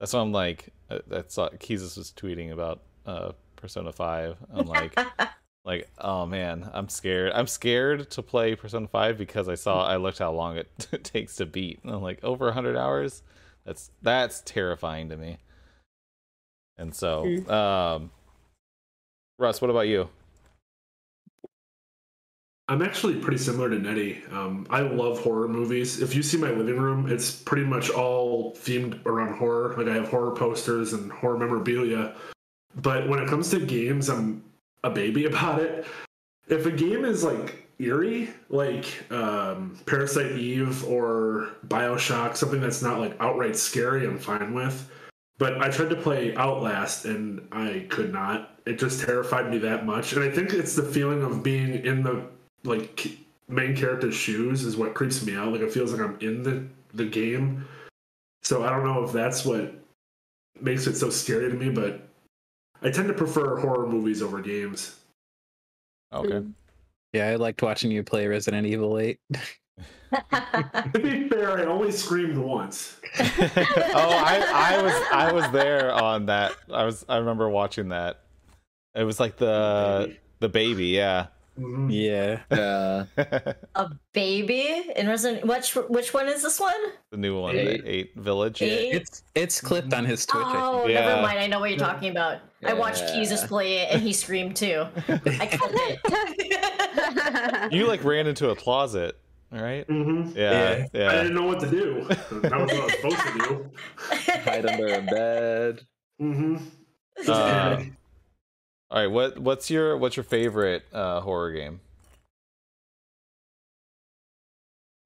That's why I'm like. uh, That's uh, Keezus was tweeting about uh, Persona Five. I'm like. Like, oh man, I'm scared. I'm scared to play Persona 5 because I saw I looked how long it takes to beat. And I'm like, over 100 hours? That's that's terrifying to me. And so, um Russ, what about you? I'm actually pretty similar to Nettie. Um, I love horror movies. If you see my living room, it's pretty much all themed around horror. Like I have horror posters and horror memorabilia. But when it comes to games, I'm a baby about it. If a game is like eerie, like um, Parasite Eve or Bioshock, something that's not like outright scary, I'm fine with. But I tried to play Outlast and I could not. It just terrified me that much. And I think it's the feeling of being in the like main character's shoes is what creeps me out. Like it feels like I'm in the the game. So I don't know if that's what makes it so scary to me, but I tend to prefer horror movies over games. Okay. Yeah, I liked watching you play Resident Evil 8. To be fair, I only screamed once. oh, I, I was I was there on that. I was I remember watching that. It was like the the baby, yeah. Mhm. Yeah. Yeah. a baby in Resident. Which which one is this one? The new one, Eight. the eight village. Eight? It's it's clipped on his Twitch. Oh, Yeah. never mind. I know what you're talking about. I watched Yeah. Keezus play it, and he screamed too. I called it. You like ran into a closet, right? Mhm. Yeah, Yeah. I didn't know what to do. That was what I was supposed to do. Hide under a bed. Mm-hmm. Uh, all right, what what's your what's your favorite uh, horror game?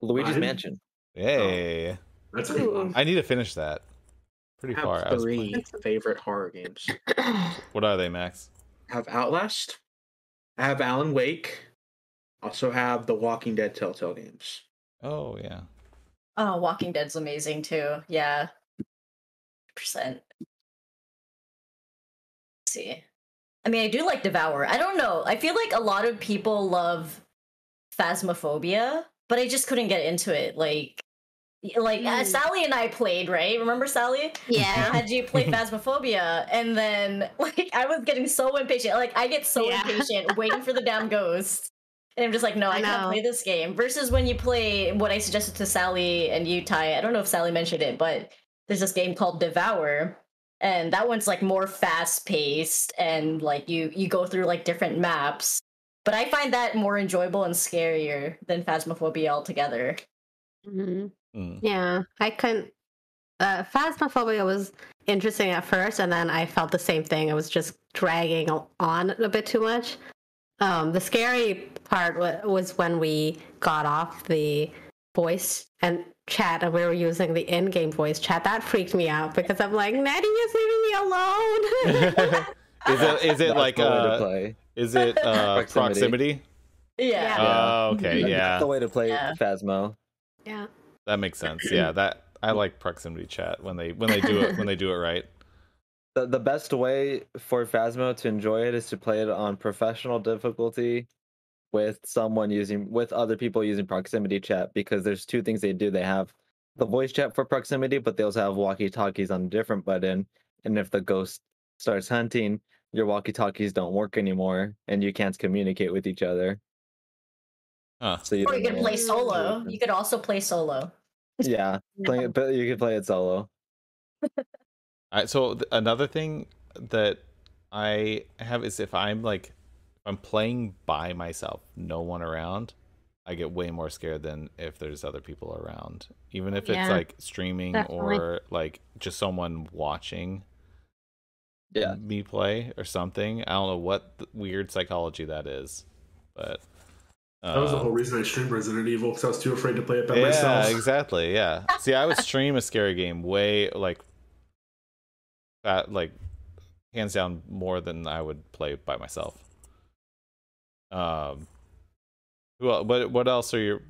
Luigi's Mine? Mansion. Yay! That's a one. I need to finish that. Pretty I far. I have was three playing- favorite horror games. What are they, Max? I have Outlast. I have Alan Wake. Also have the Walking Dead Telltale games. Oh yeah. oh, Walking Dead's amazing too. Yeah, percent. See, I mean, I do like Devour. I don't know. I feel like a lot of people love Phasmophobia, but I just couldn't get into it. Like, like uh, Mm. Sally and I played, right? Remember Sally? I yeah. had you play Phasmophobia, and then like I was getting so impatient. Like I get so Yeah. impatient waiting for the damn ghost. And I'm just like, no, I, I can't know. play this game. Versus when you play what I suggested to Sally and you, Ty. I don't know if Sally mentioned it, but there's this game called Devour, and that one's like more fast paced, and like you you go through like different maps. But I find that more enjoyable and scarier than Phasmophobia altogether. Mhm. Mm. Yeah, I couldn't. Uh, Phasmophobia was interesting at first, and then I felt the same thing. It was just dragging on a bit too much. Um, the scary part was when we got off the voice and chat, and we were using the in-game voice chat. That freaked me out because I'm like, Nettie is leaving me alone. is it is it That's like the uh play. is it uh Proximity. proximity? Yeah. Oh, okay, That's yeah. the way to play Yeah. Phasmo. yeah. That makes sense. Yeah, that I like proximity chat when they when they do it when they do it right. The, the best way for Phasmo to enjoy it is to play it on professional difficulty with someone using with other people using proximity chat because there's two things they do. They have the voice chat for proximity, but they also have walkie talkies on a different button. And if the ghost starts hunting, your walkie talkies don't work anymore and you can't communicate with each other. Huh. So you Or you could play what- solo. You could also play solo. Yeah, play it, but you could play it solo. All right. so th- another thing that I have is if I'm like if I'm playing by myself, no one around, I get way more scared than if there's other people around. Even if it's like streaming definitely. or like just someone watching Yeah. me play or something. I don't know what th- weird psychology that is, but That was the uh, whole reason I streamed Resident Evil because I was too afraid to play it by myself. yeah, myself. exactly. Yeah. See, I would stream a scary game way like that, like hands down more than I would play by myself. Um, who el- what what else are your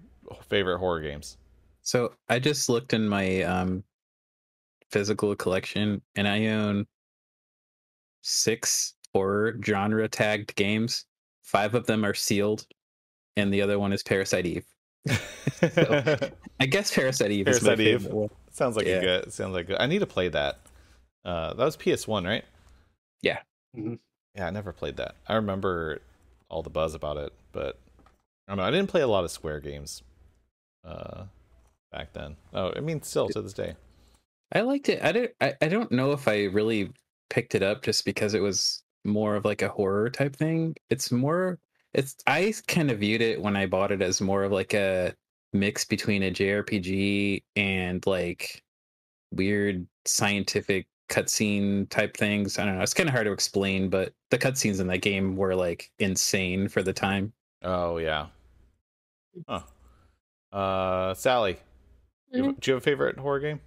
favorite horror games? So I just looked in my um physical collection, and I own six horror genre tagged games. Five of them are sealed, and the other one is Parasite Eve. I guess Parasite Eve is my Parasite Eve. favorite sounds like Yeah. a good. Sounds like good. I need to play that. Uh, that was PS One, right? Yeah. Mhm. Yeah, I never played that. I remember all the buzz about it, but I don't know. I didn't play a lot of Square games uh, back then. Oh, I mean, still to this day. I liked it. I don't. I, I don't know if I really picked it up just because it was more of like a horror type thing. It's more. It's. I kind of viewed it when I bought it as more of like a mix between a JRPG and like weird scientific cutscene type things. I don't know. It's kind of hard to explain, but the cutscenes in that game were like insane for the time. Oh yeah. Huh. Uh, Sally, do you- do you have a favorite horror game?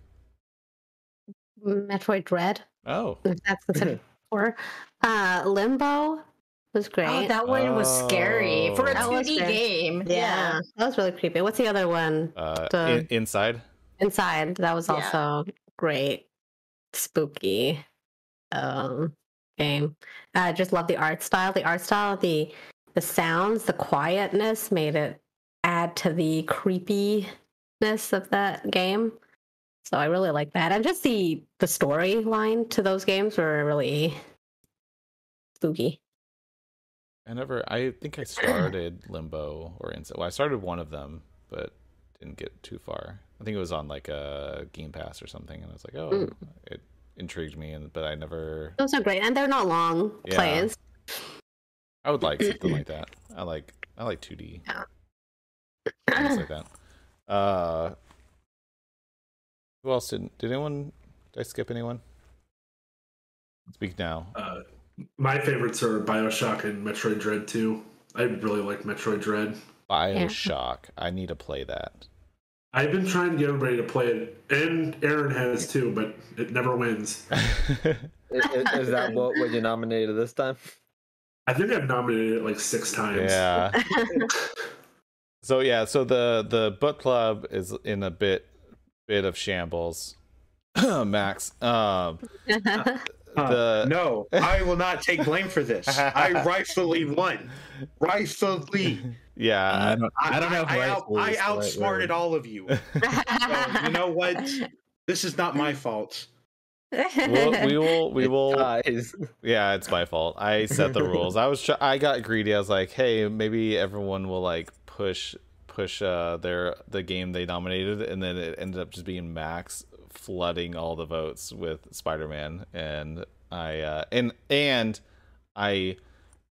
Metroid Dread. Oh, If that's considered horror. Uh, Limbo was great. Oh, that one was scary for a Oh. 2D game. yeah, that was really creepy. What's the other one? uh, The- in- inside. Inside. That was Yeah. also great. Spooky um game. I just love the art style. The art style, the the sounds, the quietness made it add to the creepiness of that game. So I really like that. And just the the storyline to those games were really spooky. I never. I think I started Limbo or Inside. Well, I started one of them, but didn't get too far. I think it was on like a Game Pass or something, and I was like, oh, Mm. it intrigued me, and but I never. Those are great. And they're not long Yeah. plays. I would like something like that. I like. I like 2D Yeah. things like that. Uh, who else did? Did anyone? Did I skip anyone? Speak now. Uh, my favorites are Bioshock and Metroid Dread 2. I really like Metroid Dread. Bioshock. I need to play that. I've been trying to get everybody to play it, and Aaron has too, but it never wins. Is, is- is that what, what you nominated this time? I think I've nominated it like six times. yeah. So yeah, so the the book club is in a bit bit of shambles. Max, um, Uh, the no, I will not take blame for this. I rightfully won. Rightfully. Yeah, I don't. I don't know. if I, out, rightfully I is the right outsmarted word. all of you. So, you know what? This is not my fault. we'll, we will we will Guys. yeah it's my fault i set the rules i was tr- i got greedy i was like hey maybe everyone will like push push uh their the game they nominated and then it ended up just being max flooding all the votes with spider-man and i uh and and i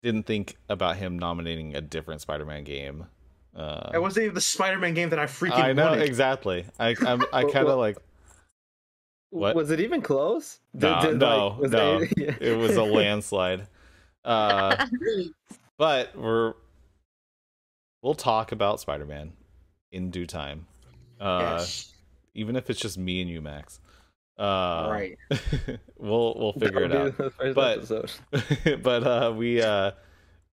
didn't think about him nominating a different spider-man game uh It wasn't even the Spider-Man game that I freaking i know wanted. exactly i I'm, i kind of like What? Was it even close? No, Did- did, no, like, was no. it- it was a landslide uh but we're we'll talk about spider-man in due time uh yes. even if it's just me and you max uh right. we'll we'll figure it That'll out the first But- episode. but uh we uh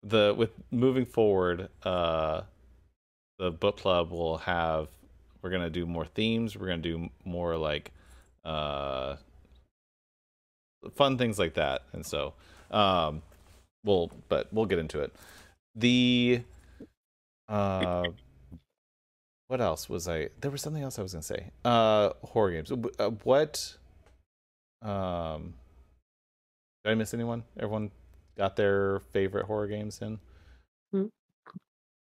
the with moving forward uh the book club will have we're gonna do more themes we're gonna do more like uh fun things like that and so um we'll but we'll get into it the uh what else was i there was something else i was gonna say uh horror games uh, what um did i miss anyone everyone got their favorite horror games in Hmm.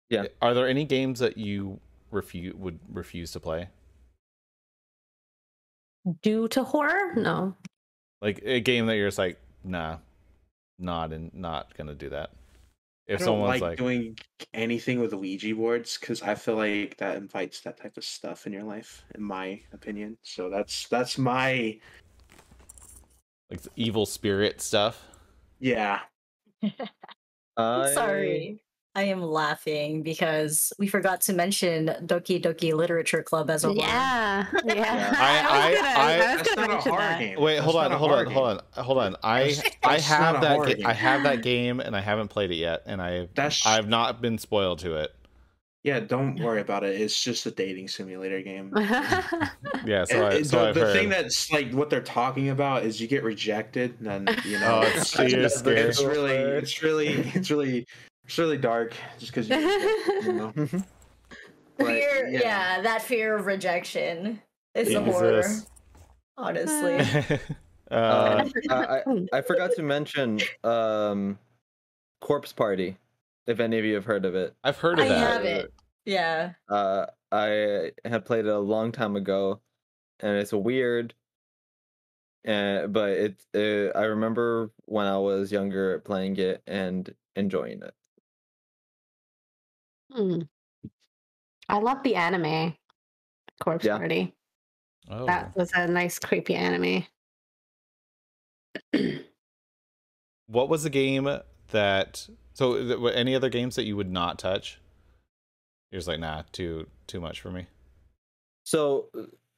Yeah. are there any games that you refuse would refuse to play Due to horror? No. like a game that you're just like nah not and not gonna do that if I don't someone's like, like, doing anything with Ouija boards because I feel like that invites that type of stuff in your life, in my opinion. So that's that's my like evil spirit stuff yeah. I- Sorry. I am laughing because we forgot to mention Doki Doki Literature Club as a whole. Yeah. Yeah. I- was gonna- I- I was gonna mention that. game. wait hold not on hold horror on hold on hold on i That's- i have that ga- game. i have that game and i haven't played it yet and i That's i've not been spoiled to it Yeah, don't worry about it. It's just a dating simulator game. Yeah, so, I, And- and so the I've the heard. thing that's like what they're talking about is you get rejected, and then you know Oh, it's- it's, you're it's, scared. it's really, it's really, it's really, it's really dark. Just because you, you know. But, fear, yeah. that fear of rejection is the horror. Honestly. uh, Uh, I, I, I forgot to mention um, Corpse Party. If any of you have heard of it, I've heard of I that. have it. Yeah. uh, I had played it a long time ago, and it's a weird. Uh, but it, uh, I remember when I was younger playing it and enjoying it. Hmm. I love the anime Corpse Yeah. Party. Oh. That was a nice, creepy anime. What was the game that? So, th- were any other games that you would not touch? You're just like, nah, too too much for me. So,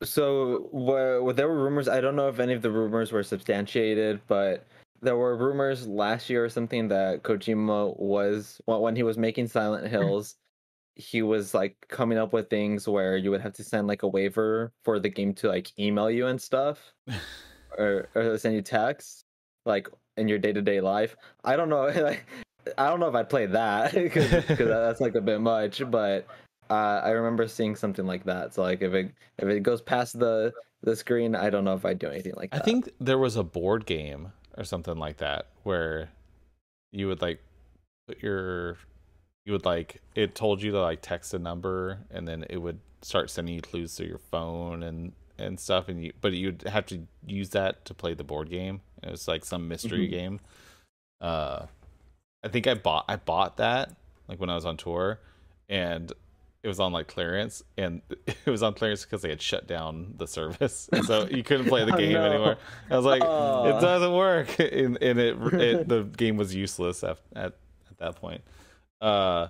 so where, where there were rumors. I don't know if any of the rumors were substantiated, but there were rumors last year or something that Kojima was when when he was making Silent Hills, he was like coming up with things where you would have to send like a waiver for the game to like email you and stuff, or or send you text like in your day to day life. I don't know. Like, I don't know if I'd play that because that's like a bit much, but uh, I remember seeing something like that. So like if it if it goes past the the screen, I don't know if I'd do anything like that. I think there was a board game or something like that where you would like put your you would like it told you to like text a number and then it would start sending you clues through your phone and and stuff and you but you'd have to use that to play the board game. It was like some mystery Mhm. game. Uh I think I bought I bought that like when I was on tour and it was on like clearance and it was on clearance because they had shut down the service and so you couldn't play the Oh, game no. anymore i was like it doesn't work and, and it, it the game was useless at, at at that point uh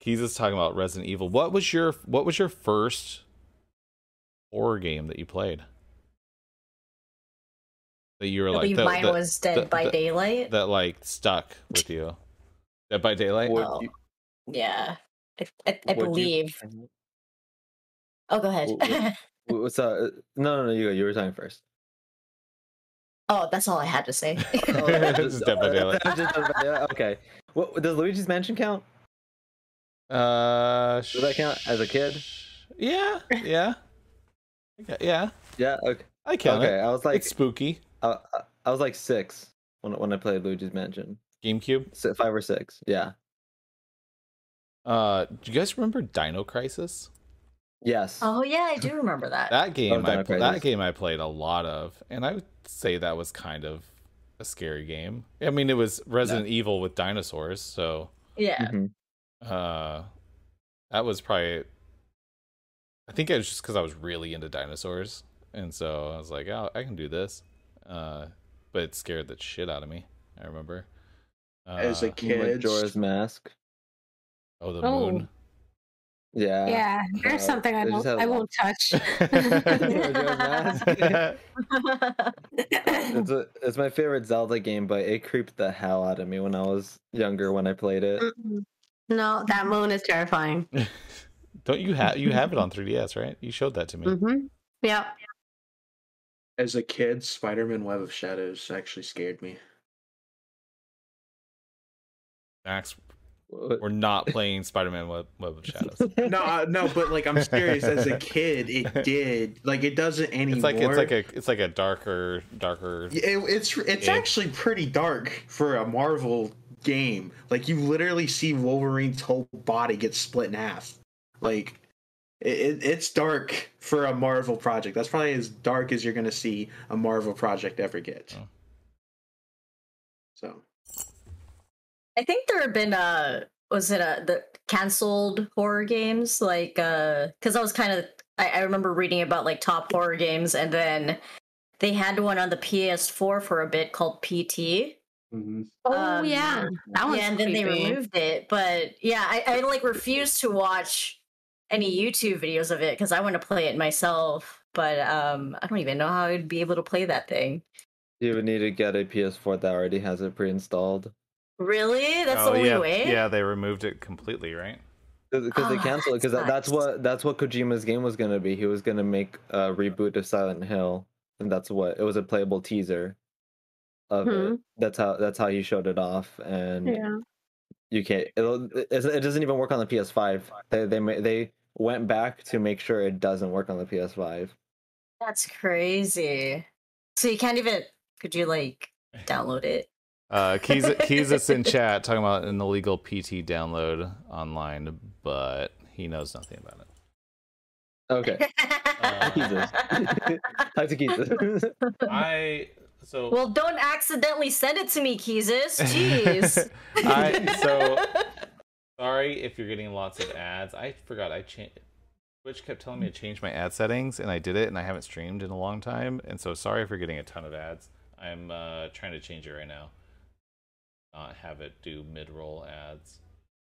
he's just talking about resident evil what was your what was your first horror game that you played that you were I like believe that, mine that, was Dead that- by that- Daylight. that like stuck with you dead by daylight Oh. you- yeah. I, I, I would you- believe. Oh, go ahead. What's uh? No, no, no. You go. You were talking first. oh, that's all I had to say. Oh, Just Dead by Daylight. Just Dead by Daylight, Okay. What does Luigi's Mansion count? Uh, Does that count as a kid? Yeah, yeah, Okay, yeah. Yeah. Okay. I count okay. it. I was like, it's spooky. uh, I was like six when when I played Luigi's Mansion. GameCube. Si- Five or six. Yeah. Uh, do you guys remember Dino Crisis? Yes. oh yeah, I do remember that. That game, I Dino that game I played a lot of, and I would say that was kind of a scary game. I mean, it was Resident Evil with dinosaurs, so yeah. Mhm. uh, that was probably. I think it was just because I was really into dinosaurs, and so I was like, "Oh, I can do this," uh, but it scared the shit out of me. I remember. Uh, As a kid, Majora's Mask. oh, the Oh. moon. Yeah. yeah, there's uh, something I won't, have I a- won't touch. It's a, it's my favorite Zelda game, but it creeped the hell out of me when I was younger when I played it. No, that moon is terrifying. Don't you have you have it on 3DS, right? You showed that to me. hmm Yeah. as a kid, Spider-Man: Web of Shadows actually scared me. Max, What- we're not playing Spider-Man Web, Web of Shadows. No, uh, no, but like I'm serious. As a kid, it did. Like it doesn't anymore. It's like it's like a it's like a darker darker. It- it's it's Yeah. actually pretty dark for a Marvel game. Like you literally see Wolverine's whole body get split in half. Like it, it, it's dark for a Marvel project. That's probably as dark as you're gonna see a Marvel project ever get. Oh. So I think there have been uh was it a the canceled horror games like uh because I was kind of I, I remember reading about like top horror games and then they had one on the PS4 for a bit called PT. Oh Um, yeah, that one's yeah, and then they removed it. But yeah, I, I like refuse to watch any YouTube videos of it because I want to play it myself. But um I don't even know how I'd be able to play that thing. You would need to get a PS4 that already has it pre-installed. Really? That's Oh, the only yeah, way? Yeah, they removed it completely, right? because they Ah, canceled it because that that's what that's what Kojima's game was gonna be. He was gonna make a reboot of Silent Hill, and that's what it was a playable teaser of Hmm. it. That's how that's how he showed it off, and Yeah. you can't. It'll, it, it doesn't even work on the PS5. They they they went back to make sure it doesn't work on the PS5. That's crazy. So you can't even. Could you like download it? Uh, keys Keezus in chat talking about an illegal PT download online, but he knows nothing about it. Okay, Uh, Jesus. Talk to Jesus. I so well, don't accidentally send it to me, Keezus. Jeez. I so sorry if you're getting lots of ads. I forgot I changed. Twitch kept telling me to change my ad settings, and I did it, and I haven't streamed in a long time, and so sorry if you're getting a ton of ads. I'm uh, trying to change it right now. Not have it do mid-roll ads.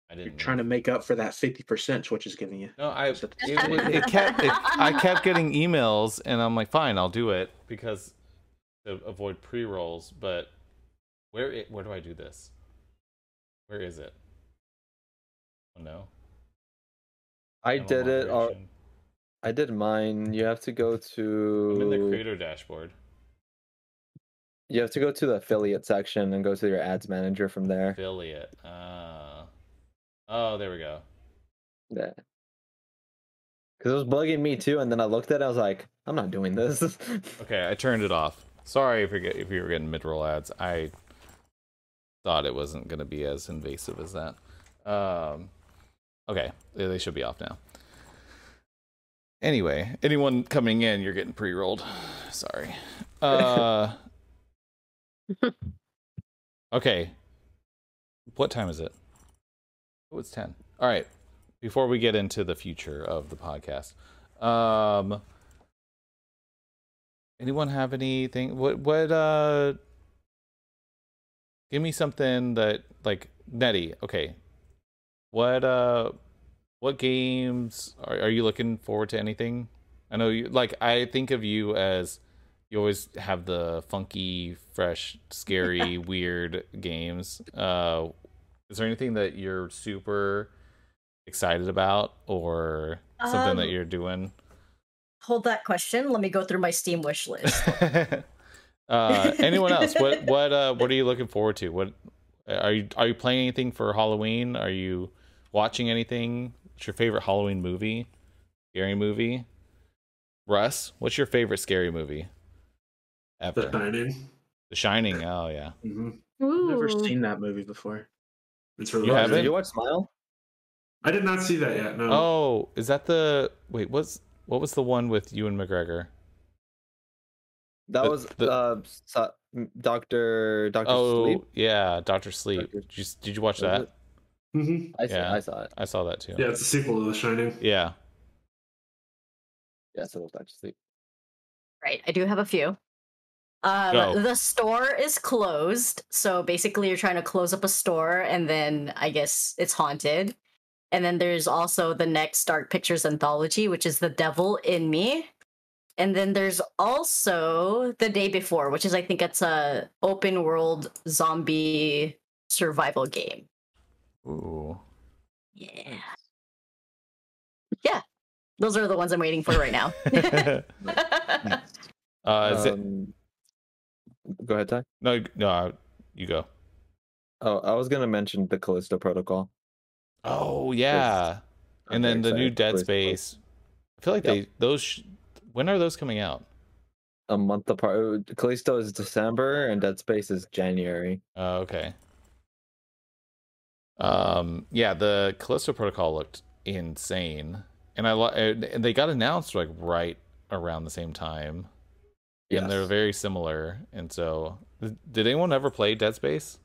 I didn't. You're didn't. trying to make up for that fifty percent Twitch is giving you. No, I it, So- was- it kept it, I kept getting emails, and I'm like, fine, I'll do it because to avoid pre rolls. But where it, where do I do this? Where is it? Oh no. I Channel did it. Uh, All. I did mine. You have to go to. I'm in the creator dashboard. You have to go to the affiliate section and go to your ads manager from there. Affiliate. Uh, oh, there we go. Yeah. Because it was bugging me too, and then I looked at it, I was like, I'm not doing this. Okay, I turned it off. Sorry if you get if you were getting mid roll ads. I thought it wasn't going to be as invasive as that. Um, okay, they should be off now. Anyway, anyone coming in, you're getting pre rolled. Sorry. Uh, okay. What time is it? Oh, it's ten. All right. Before we get into the future of the podcast, um, anyone have anything? What what uh? Give me something that like Nettie. Okay. What uh? What games are are you looking forward to? Anything? I know you like. I think of you as you always have the funky, fresh, scary, weird games. Uh, is there anything that you're super excited about, or something that Um, you're doing? Hold that question. Let me go through my Steam wish list. uh, anyone else? What what uh what are you looking forward to? What are you are you playing anything for Halloween? Are you watching anything? What's your favorite Halloween movie? Scary movie? Russ, what's your favorite scary movie? Ever. The Shining. The Shining. Oh yeah. hmm I've never seen that movie before. It's really You haven't? Did you watch Smile? I did not see that yet. No. Oh, is that the wait? What's what was the one with Ewan McGregor? That The- was the- uh, Sa- Doctor Doctor Oh Sleep. yeah, Doctor Sleep. Did you did you watch Was that? it? hmm I saw, Yeah. I saw it. I saw that too. Yeah, it's a sequel to The Shining. Yeah. Yes, it was Doctor Sleep. right. I do have a few. Um, Go. the store is closed. So basically, you're trying to close up a store, and then I guess it's haunted. And then there's also the next Dark Pictures anthology, which is The Devil in Me. And then there's also The Day Before, which is, I think it's a open world zombie survival game. Ooh. Yeah. Yeah. Those are the ones I'm waiting for right now. uh, is it, Um, Go ahead, Ty. no, no, you go. Oh, I was gonna mention the Callisto Protocol. Oh yeah, and then the new. Dead Space. I feel like Yep. they those. Sh- when are those coming out? A month apart. Callisto is December and Dead Space is January. Oh, okay. Um, yeah, the Callisto Protocol looked insane, and I and and they got announced like right around the same time, and they're very similar. And so, did anyone ever play Dead Space?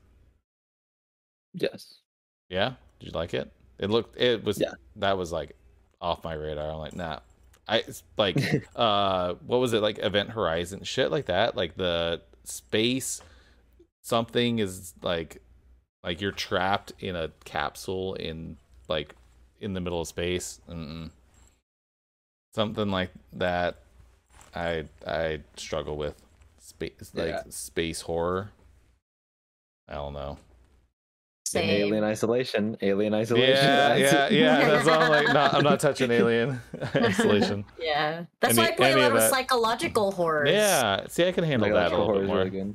Yes. Yeah, did you like it? It looked. It was. Yeah. That was like off my radar. I'm like, nah. I it's like, uh, what was it like? Event Horizon, shit like that. Like the space, something is like, like you're trapped in a capsule in like in the middle of space. Mm-mm. Something like that. I I struggle with space like Yeah. space horror. I don't know. Same. Alien Isolation. Alien Isolation. Yeah, yeah, yeah. That's why I'm like, not, I'm not touching Alien Isolation. Yeah, that's Any- why I play a lot of of that. psychological horrors. Yeah, see, I can handle that a little bit more. is really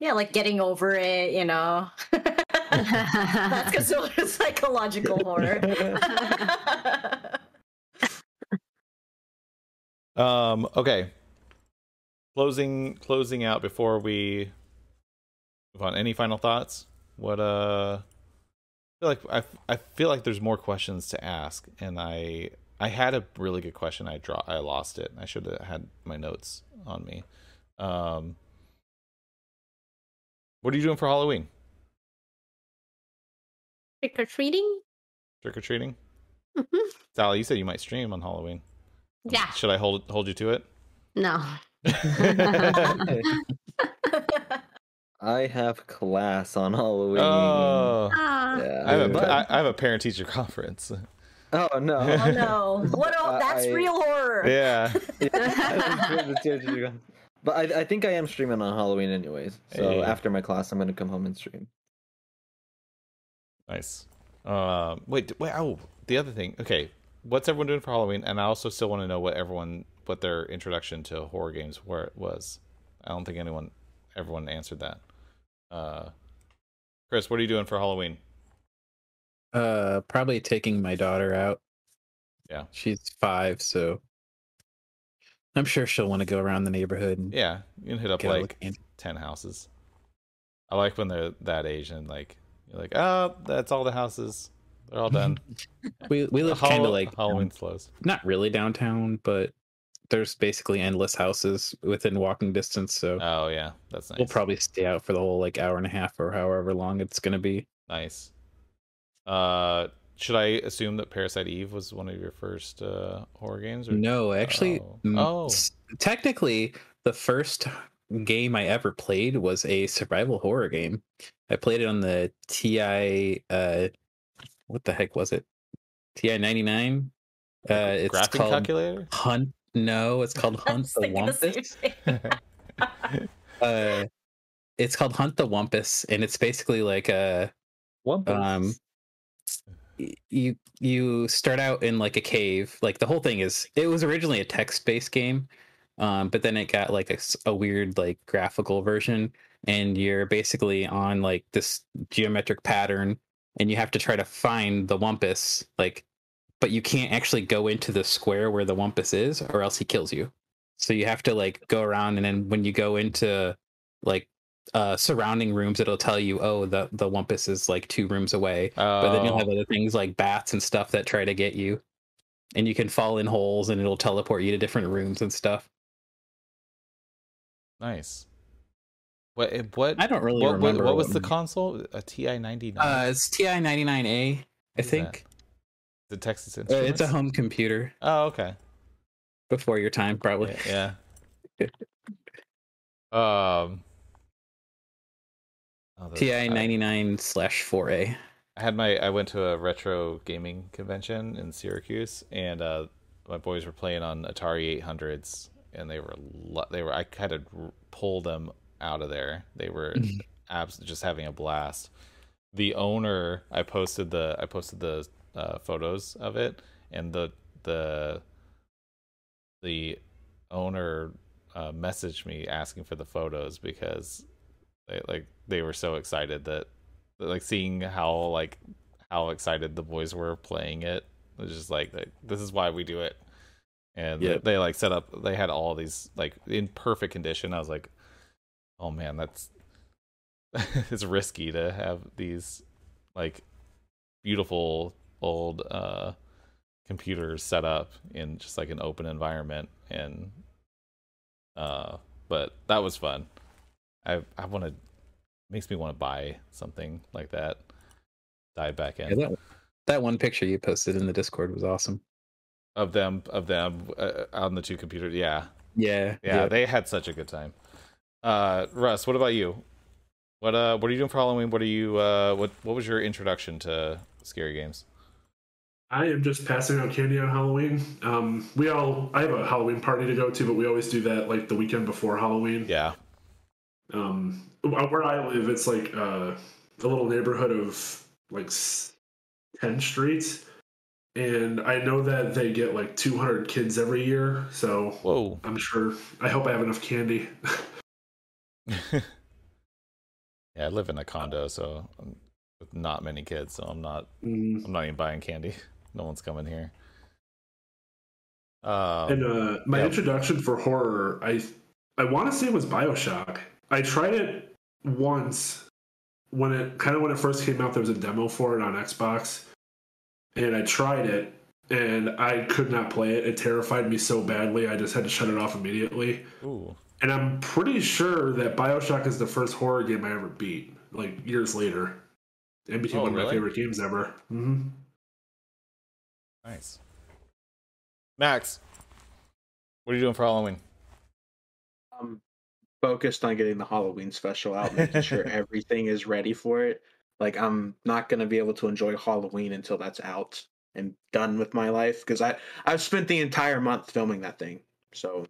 yeah, like getting over it. You know, that's because considered psychological horror. Um, okay. Closing closing out before we move on. Any final thoughts? What uh I feel like I I feel like there's more questions to ask and I I had a really good question. I draw I lost it. I should have had my notes on me. Um What are you doing for Halloween? Trick or treating? Trick or treating? Mhm. Sally, you said you might stream on Halloween. Yeah. Should I hold hold you to it? No. I have class on Halloween. Oh. Ah. yeah. I have a, but- I, I have a parent teacher conference. oh no. oh no! What? That's I- real horror. Yeah. but I, I think I am streaming on Halloween anyways. So Hey. after my class, I'm gonna come home and stream. Nice. Um, wait, wait. Oh, the other thing. Okay, what's everyone doing for Halloween? And I also still want to know what everyone, what their introduction to horror games where it was. I don't think anyone, everyone answered that. Uh, Chris, what are you doing for Halloween? Uh, probably taking my daughter out. Yeah. she's five, so I'm sure she'll want to go around the neighborhood and Yeah, you can hit up get a look like ten houses. I like when they're that age and like you're like, oh, that's all the houses. They're all done. We we live kind of like Halloween slows. not really downtown, but there's basically endless houses within walking distance. So Oh yeah, that's nice. we'll probably stay out for the whole like hour and a half or however long it's gonna be. Nice. Uh, should I assume that Parasite Eve was one of your first uh, horror games? Or... No, actually, Oh. Oh. s- technically, the first game I ever played was a survival horror game. I played it on the TI. Uh, what the heck was it? TI ninety nine. Uh, it's Graphing called calculator. Hunt. No, it's called Hunt the thinking the Wumpus. Uh, it's called Hunt the Wumpus, and it's basically like a um you you start out in like a cave like the whole thing is it was originally a text-based game um but then it got like a weird like graphical version and you're basically on like this geometric pattern and you have to try to find the wumpus like but you can't actually go into the square where the wumpus is or else he kills you. So you have to like go around and then when you go into like uh surrounding rooms it'll tell you oh the the wumpus is like two rooms away. But then you'll Oh, have other things like bats and stuff that try to get you. And you can fall in holes and it'll teleport you to different rooms and stuff. Nice. What? eh, What? i don't really what, what, remember what was the console? A TI ninety nine. uh it's ti 99a i What is think the Texas Uh, Instruments. it's a home computer Oh, okay. before your time probably Yeah. yeah. um. oh, TI ninety nine slash four A. I had my I went to a retro gaming convention in Syracuse and uh my boys were playing on Atari 800s and they were they were I kind of pulled them out of there. They were abs- just having a blast. The owner I posted the I posted the uh, photos of it and the the the owner uh, messaged me asking for the photos because they like they were so excited that like seeing how like how excited the boys were playing it it was just like, like this is why we do it and Yep. they, they like set up they had all these like in perfect condition i was like oh man that's it's risky to have these like beautiful old uh computers set up in just like an open environment and uh but that was fun. I i want to makes me want to buy something like that dive back in. Yeah, that, that one picture you posted in the discord was awesome. Of them of them uh, on the two computers yeah yeah yeah. they had such a good time uh russ what about you what uh what are you doing for halloween what are you uh what what was your introduction to scary games I am just passing out candy on Halloween. Um, we all I have a Halloween party to go to, but we always do that like the weekend before Halloween. yeah Um, where I live, it's like uh, a little neighborhood of like ten streets, and I know that they get like 200 kids every year. So Whoa. I'm sure. I hope I have enough candy. yeah, I live in a condo, so I'm with not many kids, so I'm not Mm. I'm not even buying candy. No one's coming here. Um, And uh, my yeah. introduction for horror, I I want to say it was Bioshock. I tried it once when it kind of when it first came out. There was a demo for it on Xbox, and I tried it, and I could not play it. It terrified me so badly. I just had to shut it off immediately. ooh, And I'm pretty sure that Bioshock is the first horror game I ever beat, like years later. And became Oh, one of my favorite games ever. hmm nice. Max, what are you doing for Halloween? I'm focused on getting the Halloween special out, making sure everything is ready for it. Like I'm not gonna be able to enjoy Halloween until that's out and done with my life because I I've spent the entire month filming that thing. So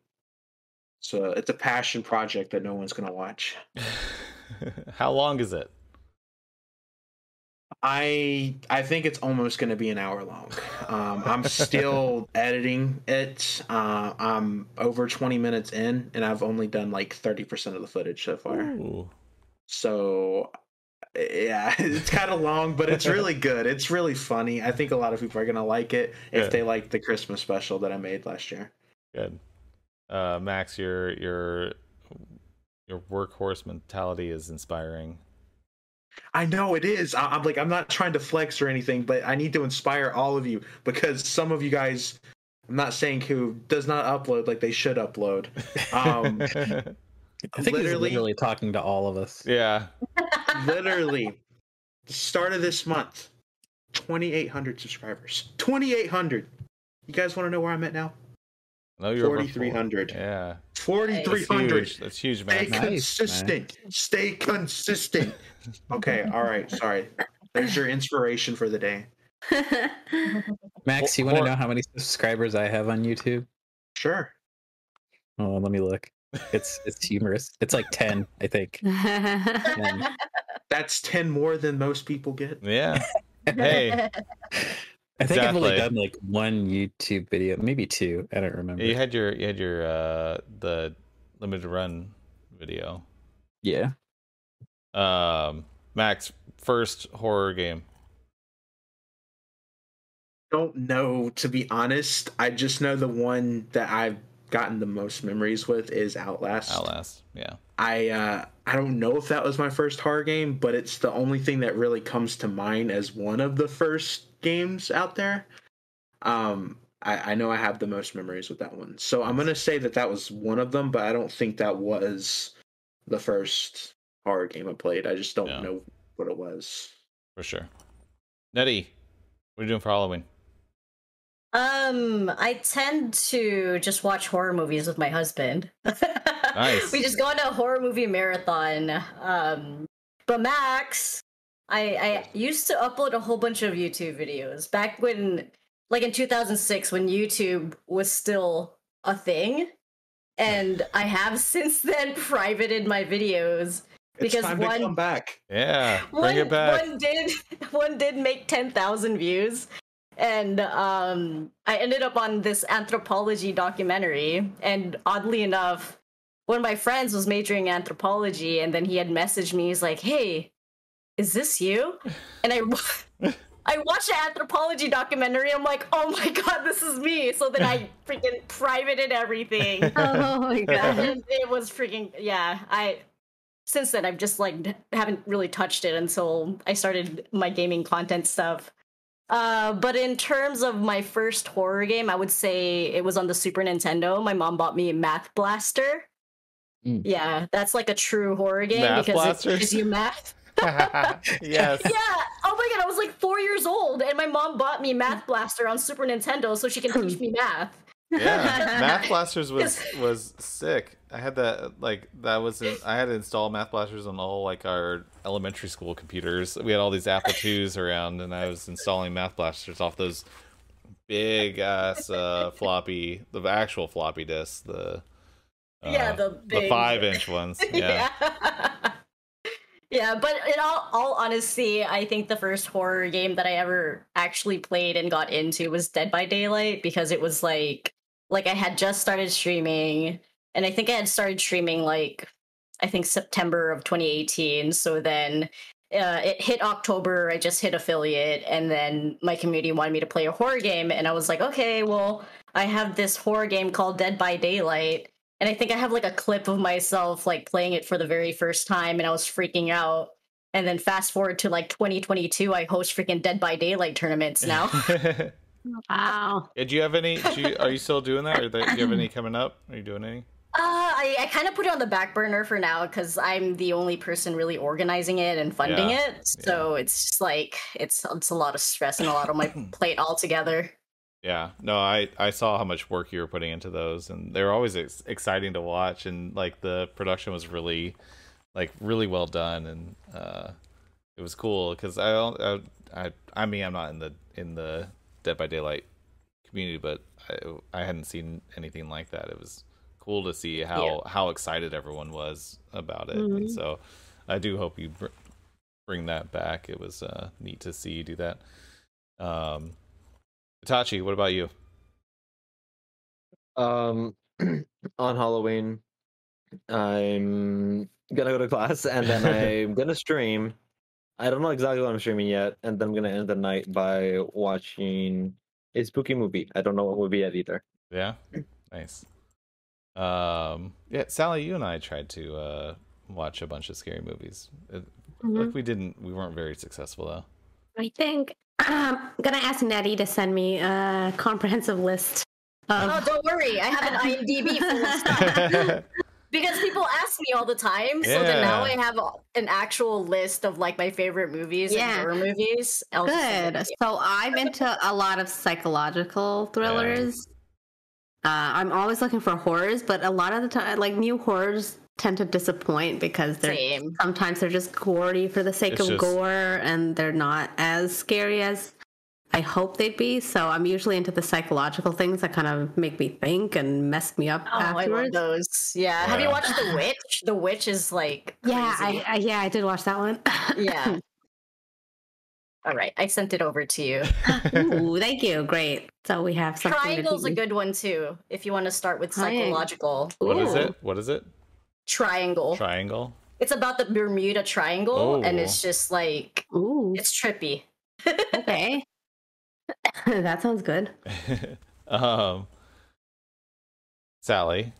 so it's a passion project that no one's gonna watch. How long is it? I I think it's almost going to be an hour long. Um, I'm still editing it. Uh, I'm over 20 minutes in, and I've only done like 30 percent of the footage so far. Ooh. So yeah, it's kind of long, but it's really good. It's really funny. I think a lot of people are going to like it if Good. they like the Christmas special that I made last year. Good. Uh, Max, your your your workhorse mentality is inspiring. I know it is. I- I'm like, I'm not trying to flex or anything, but I need to inspire all of you because some of you guys, I'm not saying who does not upload like they should upload. Um, I think Literally- he's literally talking to all of us. yeah. literally, the start of this month, 2,800 subscribers. 2,800. You guys want to know where I'm at now? No, you're 4,300. Yeah. 4,300. huge. That's huge, man. Stay Nice, consistent. Stay consistent. Okay, all right. Sorry. There's your inspiration for the day. Max, you want to know how many subscribers I have on YouTube? Sure. Oh, let me look. It's it's humorous. It's like ten, I think. 10. That's 10 more than most people get. Yeah. Hey, I think I've only done like one YouTube video, maybe two. I don't remember. you had your you had your uh the limited run video. yeah. Um, Max, first horror game. don't know to be honest. I just know the one that I've gotten the most memories with is Outlast. Outlast. Yeah. I uh I don't know if that was my first horror game, but it's the only thing that really comes to mind as one of the first games out there. Um I, I know I have the most memories with that one. So I'm gonna say that that was one of them, but I don't think that was the first horror game I played. I just don't Yeah. know what it was. For sure. Nettie, what are you doing for Halloween? Um, I tend to just watch horror movies with my husband. Nice. we just go on a horror movie marathon. Um, but Max, I I used to upload a whole bunch of YouTube videos back when, like in 2006, when YouTube was still a thing, and I have since then privated my videos. It's Because time one- to come back. Yeah, bring one, it back. One did one did make ten thousand views, and um, I ended up on this anthropology documentary. And oddly enough, one of my friends was majoring in anthropology, and then he had messaged me. He's like, "Hey, is this you?" And I. I watched the anthropology documentary. I'm like, oh my god, this is me. So then I freaking privated everything. oh my god. and it was freaking yeah i since then i've just like haven't really touched it until i started my gaming content stuff uh, but in terms of my first horror game i would say it was on the super nintendo my mom bought me math blaster Mm. yeah that's like a true horror game Math because it Blasters? teaches you math yes. yeah oh my god i was like four years old and my mom bought me math blaster on super nintendo so she can teach me math Yeah. Math Blasters was was sick. I had that like that was in, I had to install Math Blasters on all like our elementary school computers. We had all these Apple IIs around, and I was installing Math Blasters off those big ass uh, floppy, the actual floppy disks, the uh, Yeah, the big... the five inch ones. Yeah. yeah. yeah, but in all, all honesty, I think the first horror game that I ever actually played and got into was Dead by Daylight because it was like like I had just started streaming and I think I had started streaming like I think September of 2018. So then uh, it hit October. I just hit affiliate, and then my community wanted me to play a horror game, and I was like, okay, well, I have this horror game called Dead by Daylight, and I think I have like a clip of myself like playing it for the very first time, and I was freaking out. And then fast forward to like 2022, I host freaking Dead by Daylight tournaments now. Wow. Yeah, do you have any? Do you, are you still doing that, or do you have any coming up? Are you doing any? Uh, I, I kind of put it on the back burner for now because I'm the only person really organizing it and funding Yeah, it. So it's just like it's it's a lot of stress and a lot on my plate altogether. Yeah, no, I I saw how much work you were putting into those, and they were always ex- exciting to watch, and like the production was really, like really well done, and uh, it was cool because I, don't- I I I mean I'm not in the in the Dead by Daylight community, but I I hadn't seen anything like that. It was cool to see how how excited everyone was about it, and Mhm. so I do hope you br- bring that back. It was uh, neat to see you do that. Um, Itachi, what about you? Um, on Halloween, I'm gonna go to class and then I'm gonna stream. I don't know exactly what I'm streaming yet, and then I'm gonna end the night by watching a spooky movie. I don't know what movie yet either. Yeah, nice. Um, yeah, Sally, you and I tried to uh, watch a bunch of scary movies. It, Mhm. Like we didn't, we weren't very successful though. I think um, I'm gonna ask Nettie to send me a comprehensive list Oh, don't worry, I have an IMDb full of stuff because people ask me all the time. So then now I have an actual list of like my favorite movies Yeah. and horror movies. I'll Good. it to you. So I'm into a lot of psychological thrillers. Uh, I'm always looking for horrors, but a lot of the time, like new horrors tend to disappoint because they're Same. sometimes they're just gory for the sake It's of just- gore, and they're not as scary as I hope they'd be. So I'm usually into the psychological things that kind of make me think and mess me up Oh, I love those. Yeah. Have you watched The Witch? The Witch is like Yeah. I, I yeah I did watch that one. yeah. All right, I sent it over to you. Ooh, thank you. Great. So we have something. to Triangle's a good one too. If you want to start with Triangle. psychological. What is Ooh. it? What is it? Triangle. Triangle. It's about the Bermuda Triangle, and Oh. it's just like Ooh, it's trippy. okay. that sounds good. um, Sally,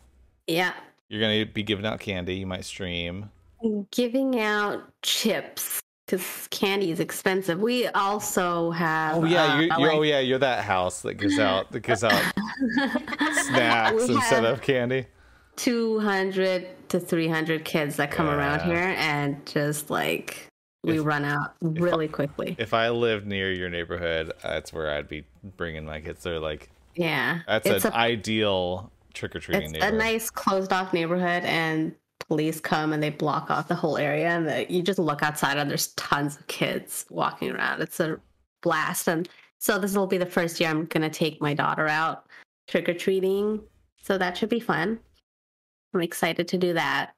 Yeah. you're gonna be giving out candy. You might stream. Giving out chips because candy is expensive. We also have. Oh yeah, uh, you're, you're oh yeah, you're that house that gives out that gives out snacks instead of candy. 200 to 300 kids that come around here and just like we If- run out really quickly. If I lived near your neighborhood, that's where I'd be bringing my kids. They're like yeah. that's it's an a, ideal trick or treating it's a nice closed off neighborhood and police come and they block off the whole area and the, you just look outside and there's tons of kids walking around. It's a blast. And so this will be the first year I'm going to take my daughter out trick or treating. So that should be fun. I'm excited to do that.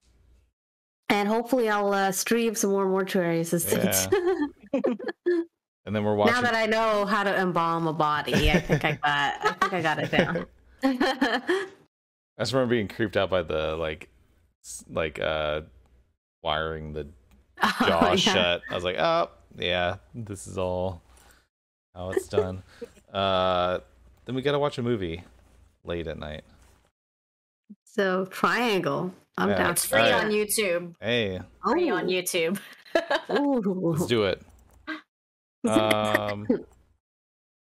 And hopefully I'll uh, stream some more mortuary assistants. and then we're watching. now that I know how to embalm a body, I think I got I think I got it down. I just remember being creeped out by the like, like uh, wiring the jaw Oh, yeah. shut. I was like, oh yeah, this is all how it's done. uh, then we gotta watch a movie late at night. So triangle. I'm Yeah. down. It's free Alright. on YouTube. Hey, Free on YouTube. Let's do it. Um,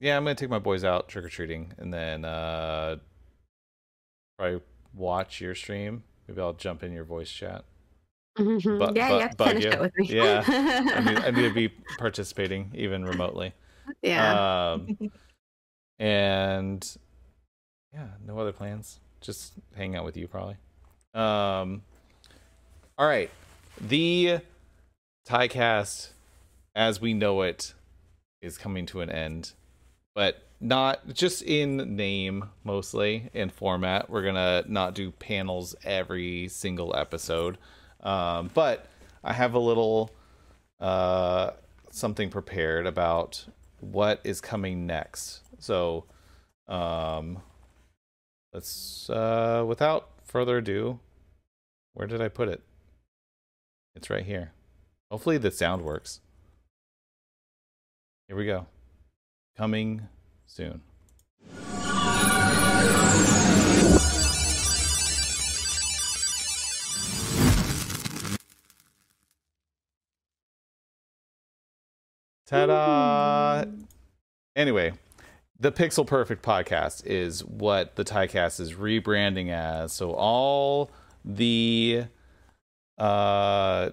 yeah, I'm gonna take my boys out trick or treating, and then uh, probably watch your stream. Maybe I'll jump in your voice chat. Mhm. Bu- yeah, bu- you have to bug finish you. it with me. Yeah. I need, I need to be participating even remotely. yeah. Um, and yeah, no other plans. Just hang out with you probably. Um, all right, the TieCast as we know it is coming to an end, but not just in name mostly in format. We're gonna not do panels every single episode, um, but I have a little uh, something prepared about what is coming next. So, um, let's uh, without further ado, where did I put it? It's right here. Hopefully the sound works. Here we go. Coming soon. Ta-da! Anyway, the Pixel Perfect podcast is what the TieCast is rebranding as. So all the uh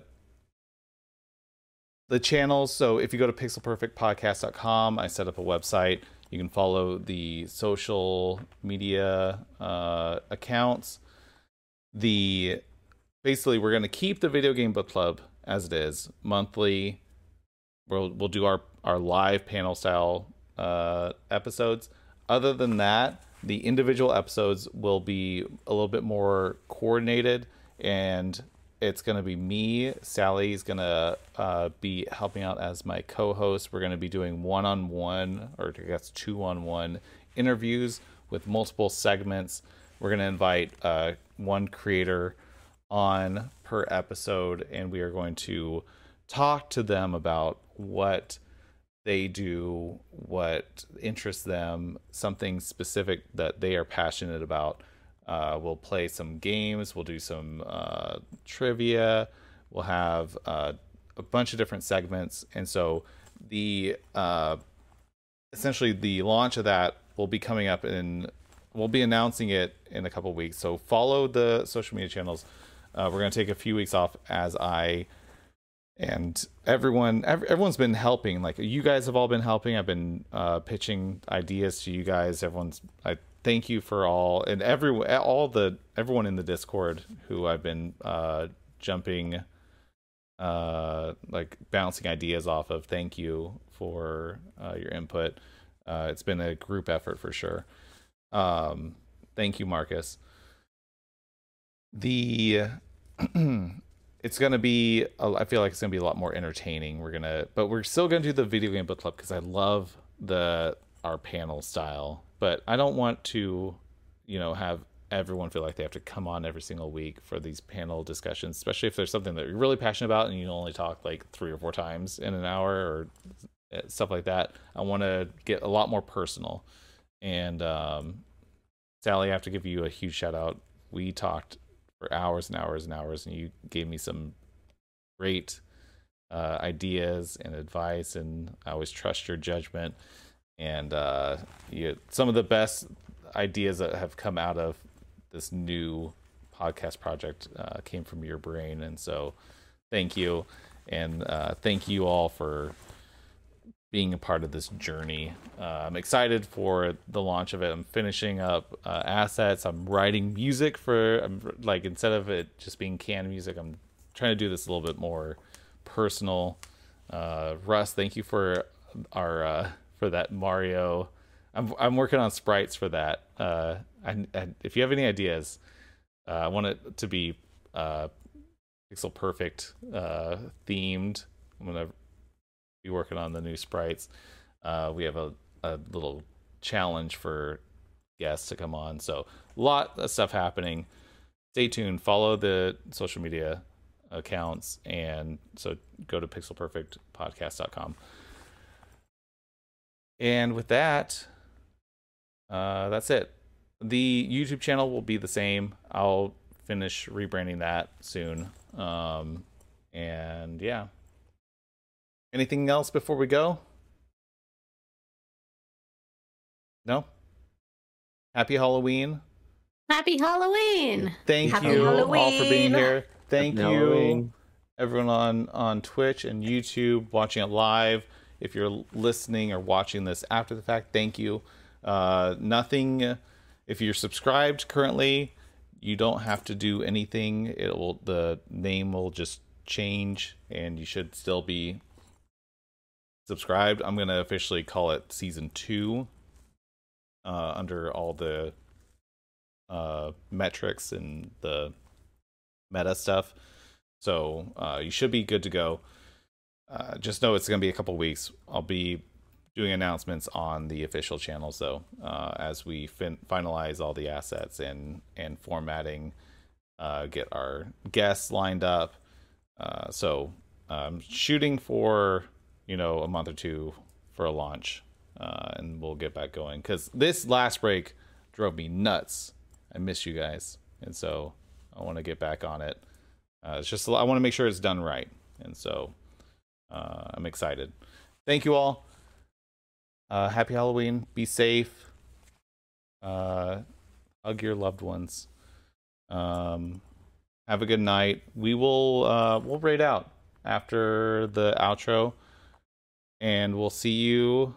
the channels. So if you go to pixelperfectpodcast.com, I set up a website. You can follow the social media uh, accounts. The basically, we're going to keep the video game book club as it is monthly. We'll we'll do our our live panel style uh, episodes. Other than that, the individual episodes will be a little bit more coordinated and it's going to be me. Sally's going to uh, be helping out as my co host. We're going to be doing one on one, or I guess two on one interviews with multiple segments. We're going to invite uh, one creator on per episode, and we are going to talk to them about what they do, what interests them, something specific that they are passionate about uh, we'll play some games. We'll do some uh, trivia. We'll have uh, a bunch of different segments, and so the uh, essentially the launch of that will be coming up in. We'll be announcing it in a couple weeks. So follow the social media channels. Uh, we're going to take a few weeks off as I and everyone everyone's been helping like you guys have all been helping i've been uh, pitching ideas to you guys everyone's i thank you for all and every all the everyone in the Discord who I've been uh, jumping, uh, like bouncing ideas off of. Thank you for uh, your input. Uh, it's been a group effort for sure. Um, thank you, Marcus. The it's gonna be I feel like it's gonna be a lot more entertaining. We're gonna, but we're still gonna do the video game book club because I love the our panel style but I don't want to, you know, have everyone feel like they have to come on every single week for these panel discussions, especially if there's something that you're really passionate about and you only talk like three or four times in an hour or eh, stuff like that. I want to get a lot more personal. And um, Sally, I have to give you a huge shout out. We talked for hours and hours and hours, and you gave me some great uh, ideas and advice, and I always trust your judgment. And uh, you, some of the best ideas that have come out of this new podcast project uh, came from your brain, and so thank you, and uh, thank you all for being a part of this journey. Uh, I'm excited for the launch of it. I'm finishing up uh, assets. I'm writing music for I'm, like instead of it just being canned music, I'm trying to do this a little bit more personal. Uh, Russ, thank you for our for that Mario. I'm I'm working on sprites for that. Uh, and, if you have any ideas, uh, I want it to be uh, pixel perfect uh, themed. I'm gonna be working on the new sprites. Uh, we have a, a little challenge for guests to come on. So a lot of stuff happening. Stay tuned. Follow the social media accounts, and so go to pixelperfectpodcast.com. And with that, uh, that's it. The YouTube channel will be the same. I'll finish rebranding that soon. Um, and yeah. Anything else before we go? No? Happy Halloween. Happy Halloween. Thank Happy you all for being here. Thank Happy you Halloween. everyone on on Twitch and YouTube watching it live. If you're listening or watching this after the fact, thank you. Uh, nothing. If you're subscribed currently, you don't have to do anything. It will the name will just change, and you should still be subscribed. I'm gonna officially call it season two. Uh, under all the uh, metrics and the meta stuff. So uh, you should be good to go. uh, just know it's going to be a couple weeks. I'll be doing announcements on the official channels though, uh, as we fin- finalize all the assets and and formatting, uh, get our guests lined up. Uh, so um, shooting for you know a month or two for a launch, uh, and we'll get back going because this last break drove me nuts. I miss you guys, and so I want to get back on it. Uh, it's just I want to make sure it's done right, and so uh, I'm excited. Thank you all. Uh, happy Halloween. Be safe. Uh, hug your loved ones. Um, have a good night. We will uh, we'll raid out after the outro, and we'll see you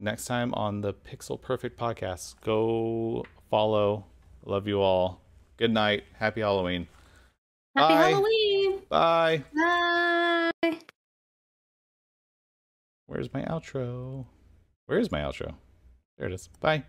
next time on the Pixel Perfect podcast. Go follow. Love you all. Good night. Happy Halloween. Happy Bye. Halloween! Bye. Bye! Where's my outro? Where is my outro? There it is. Bye.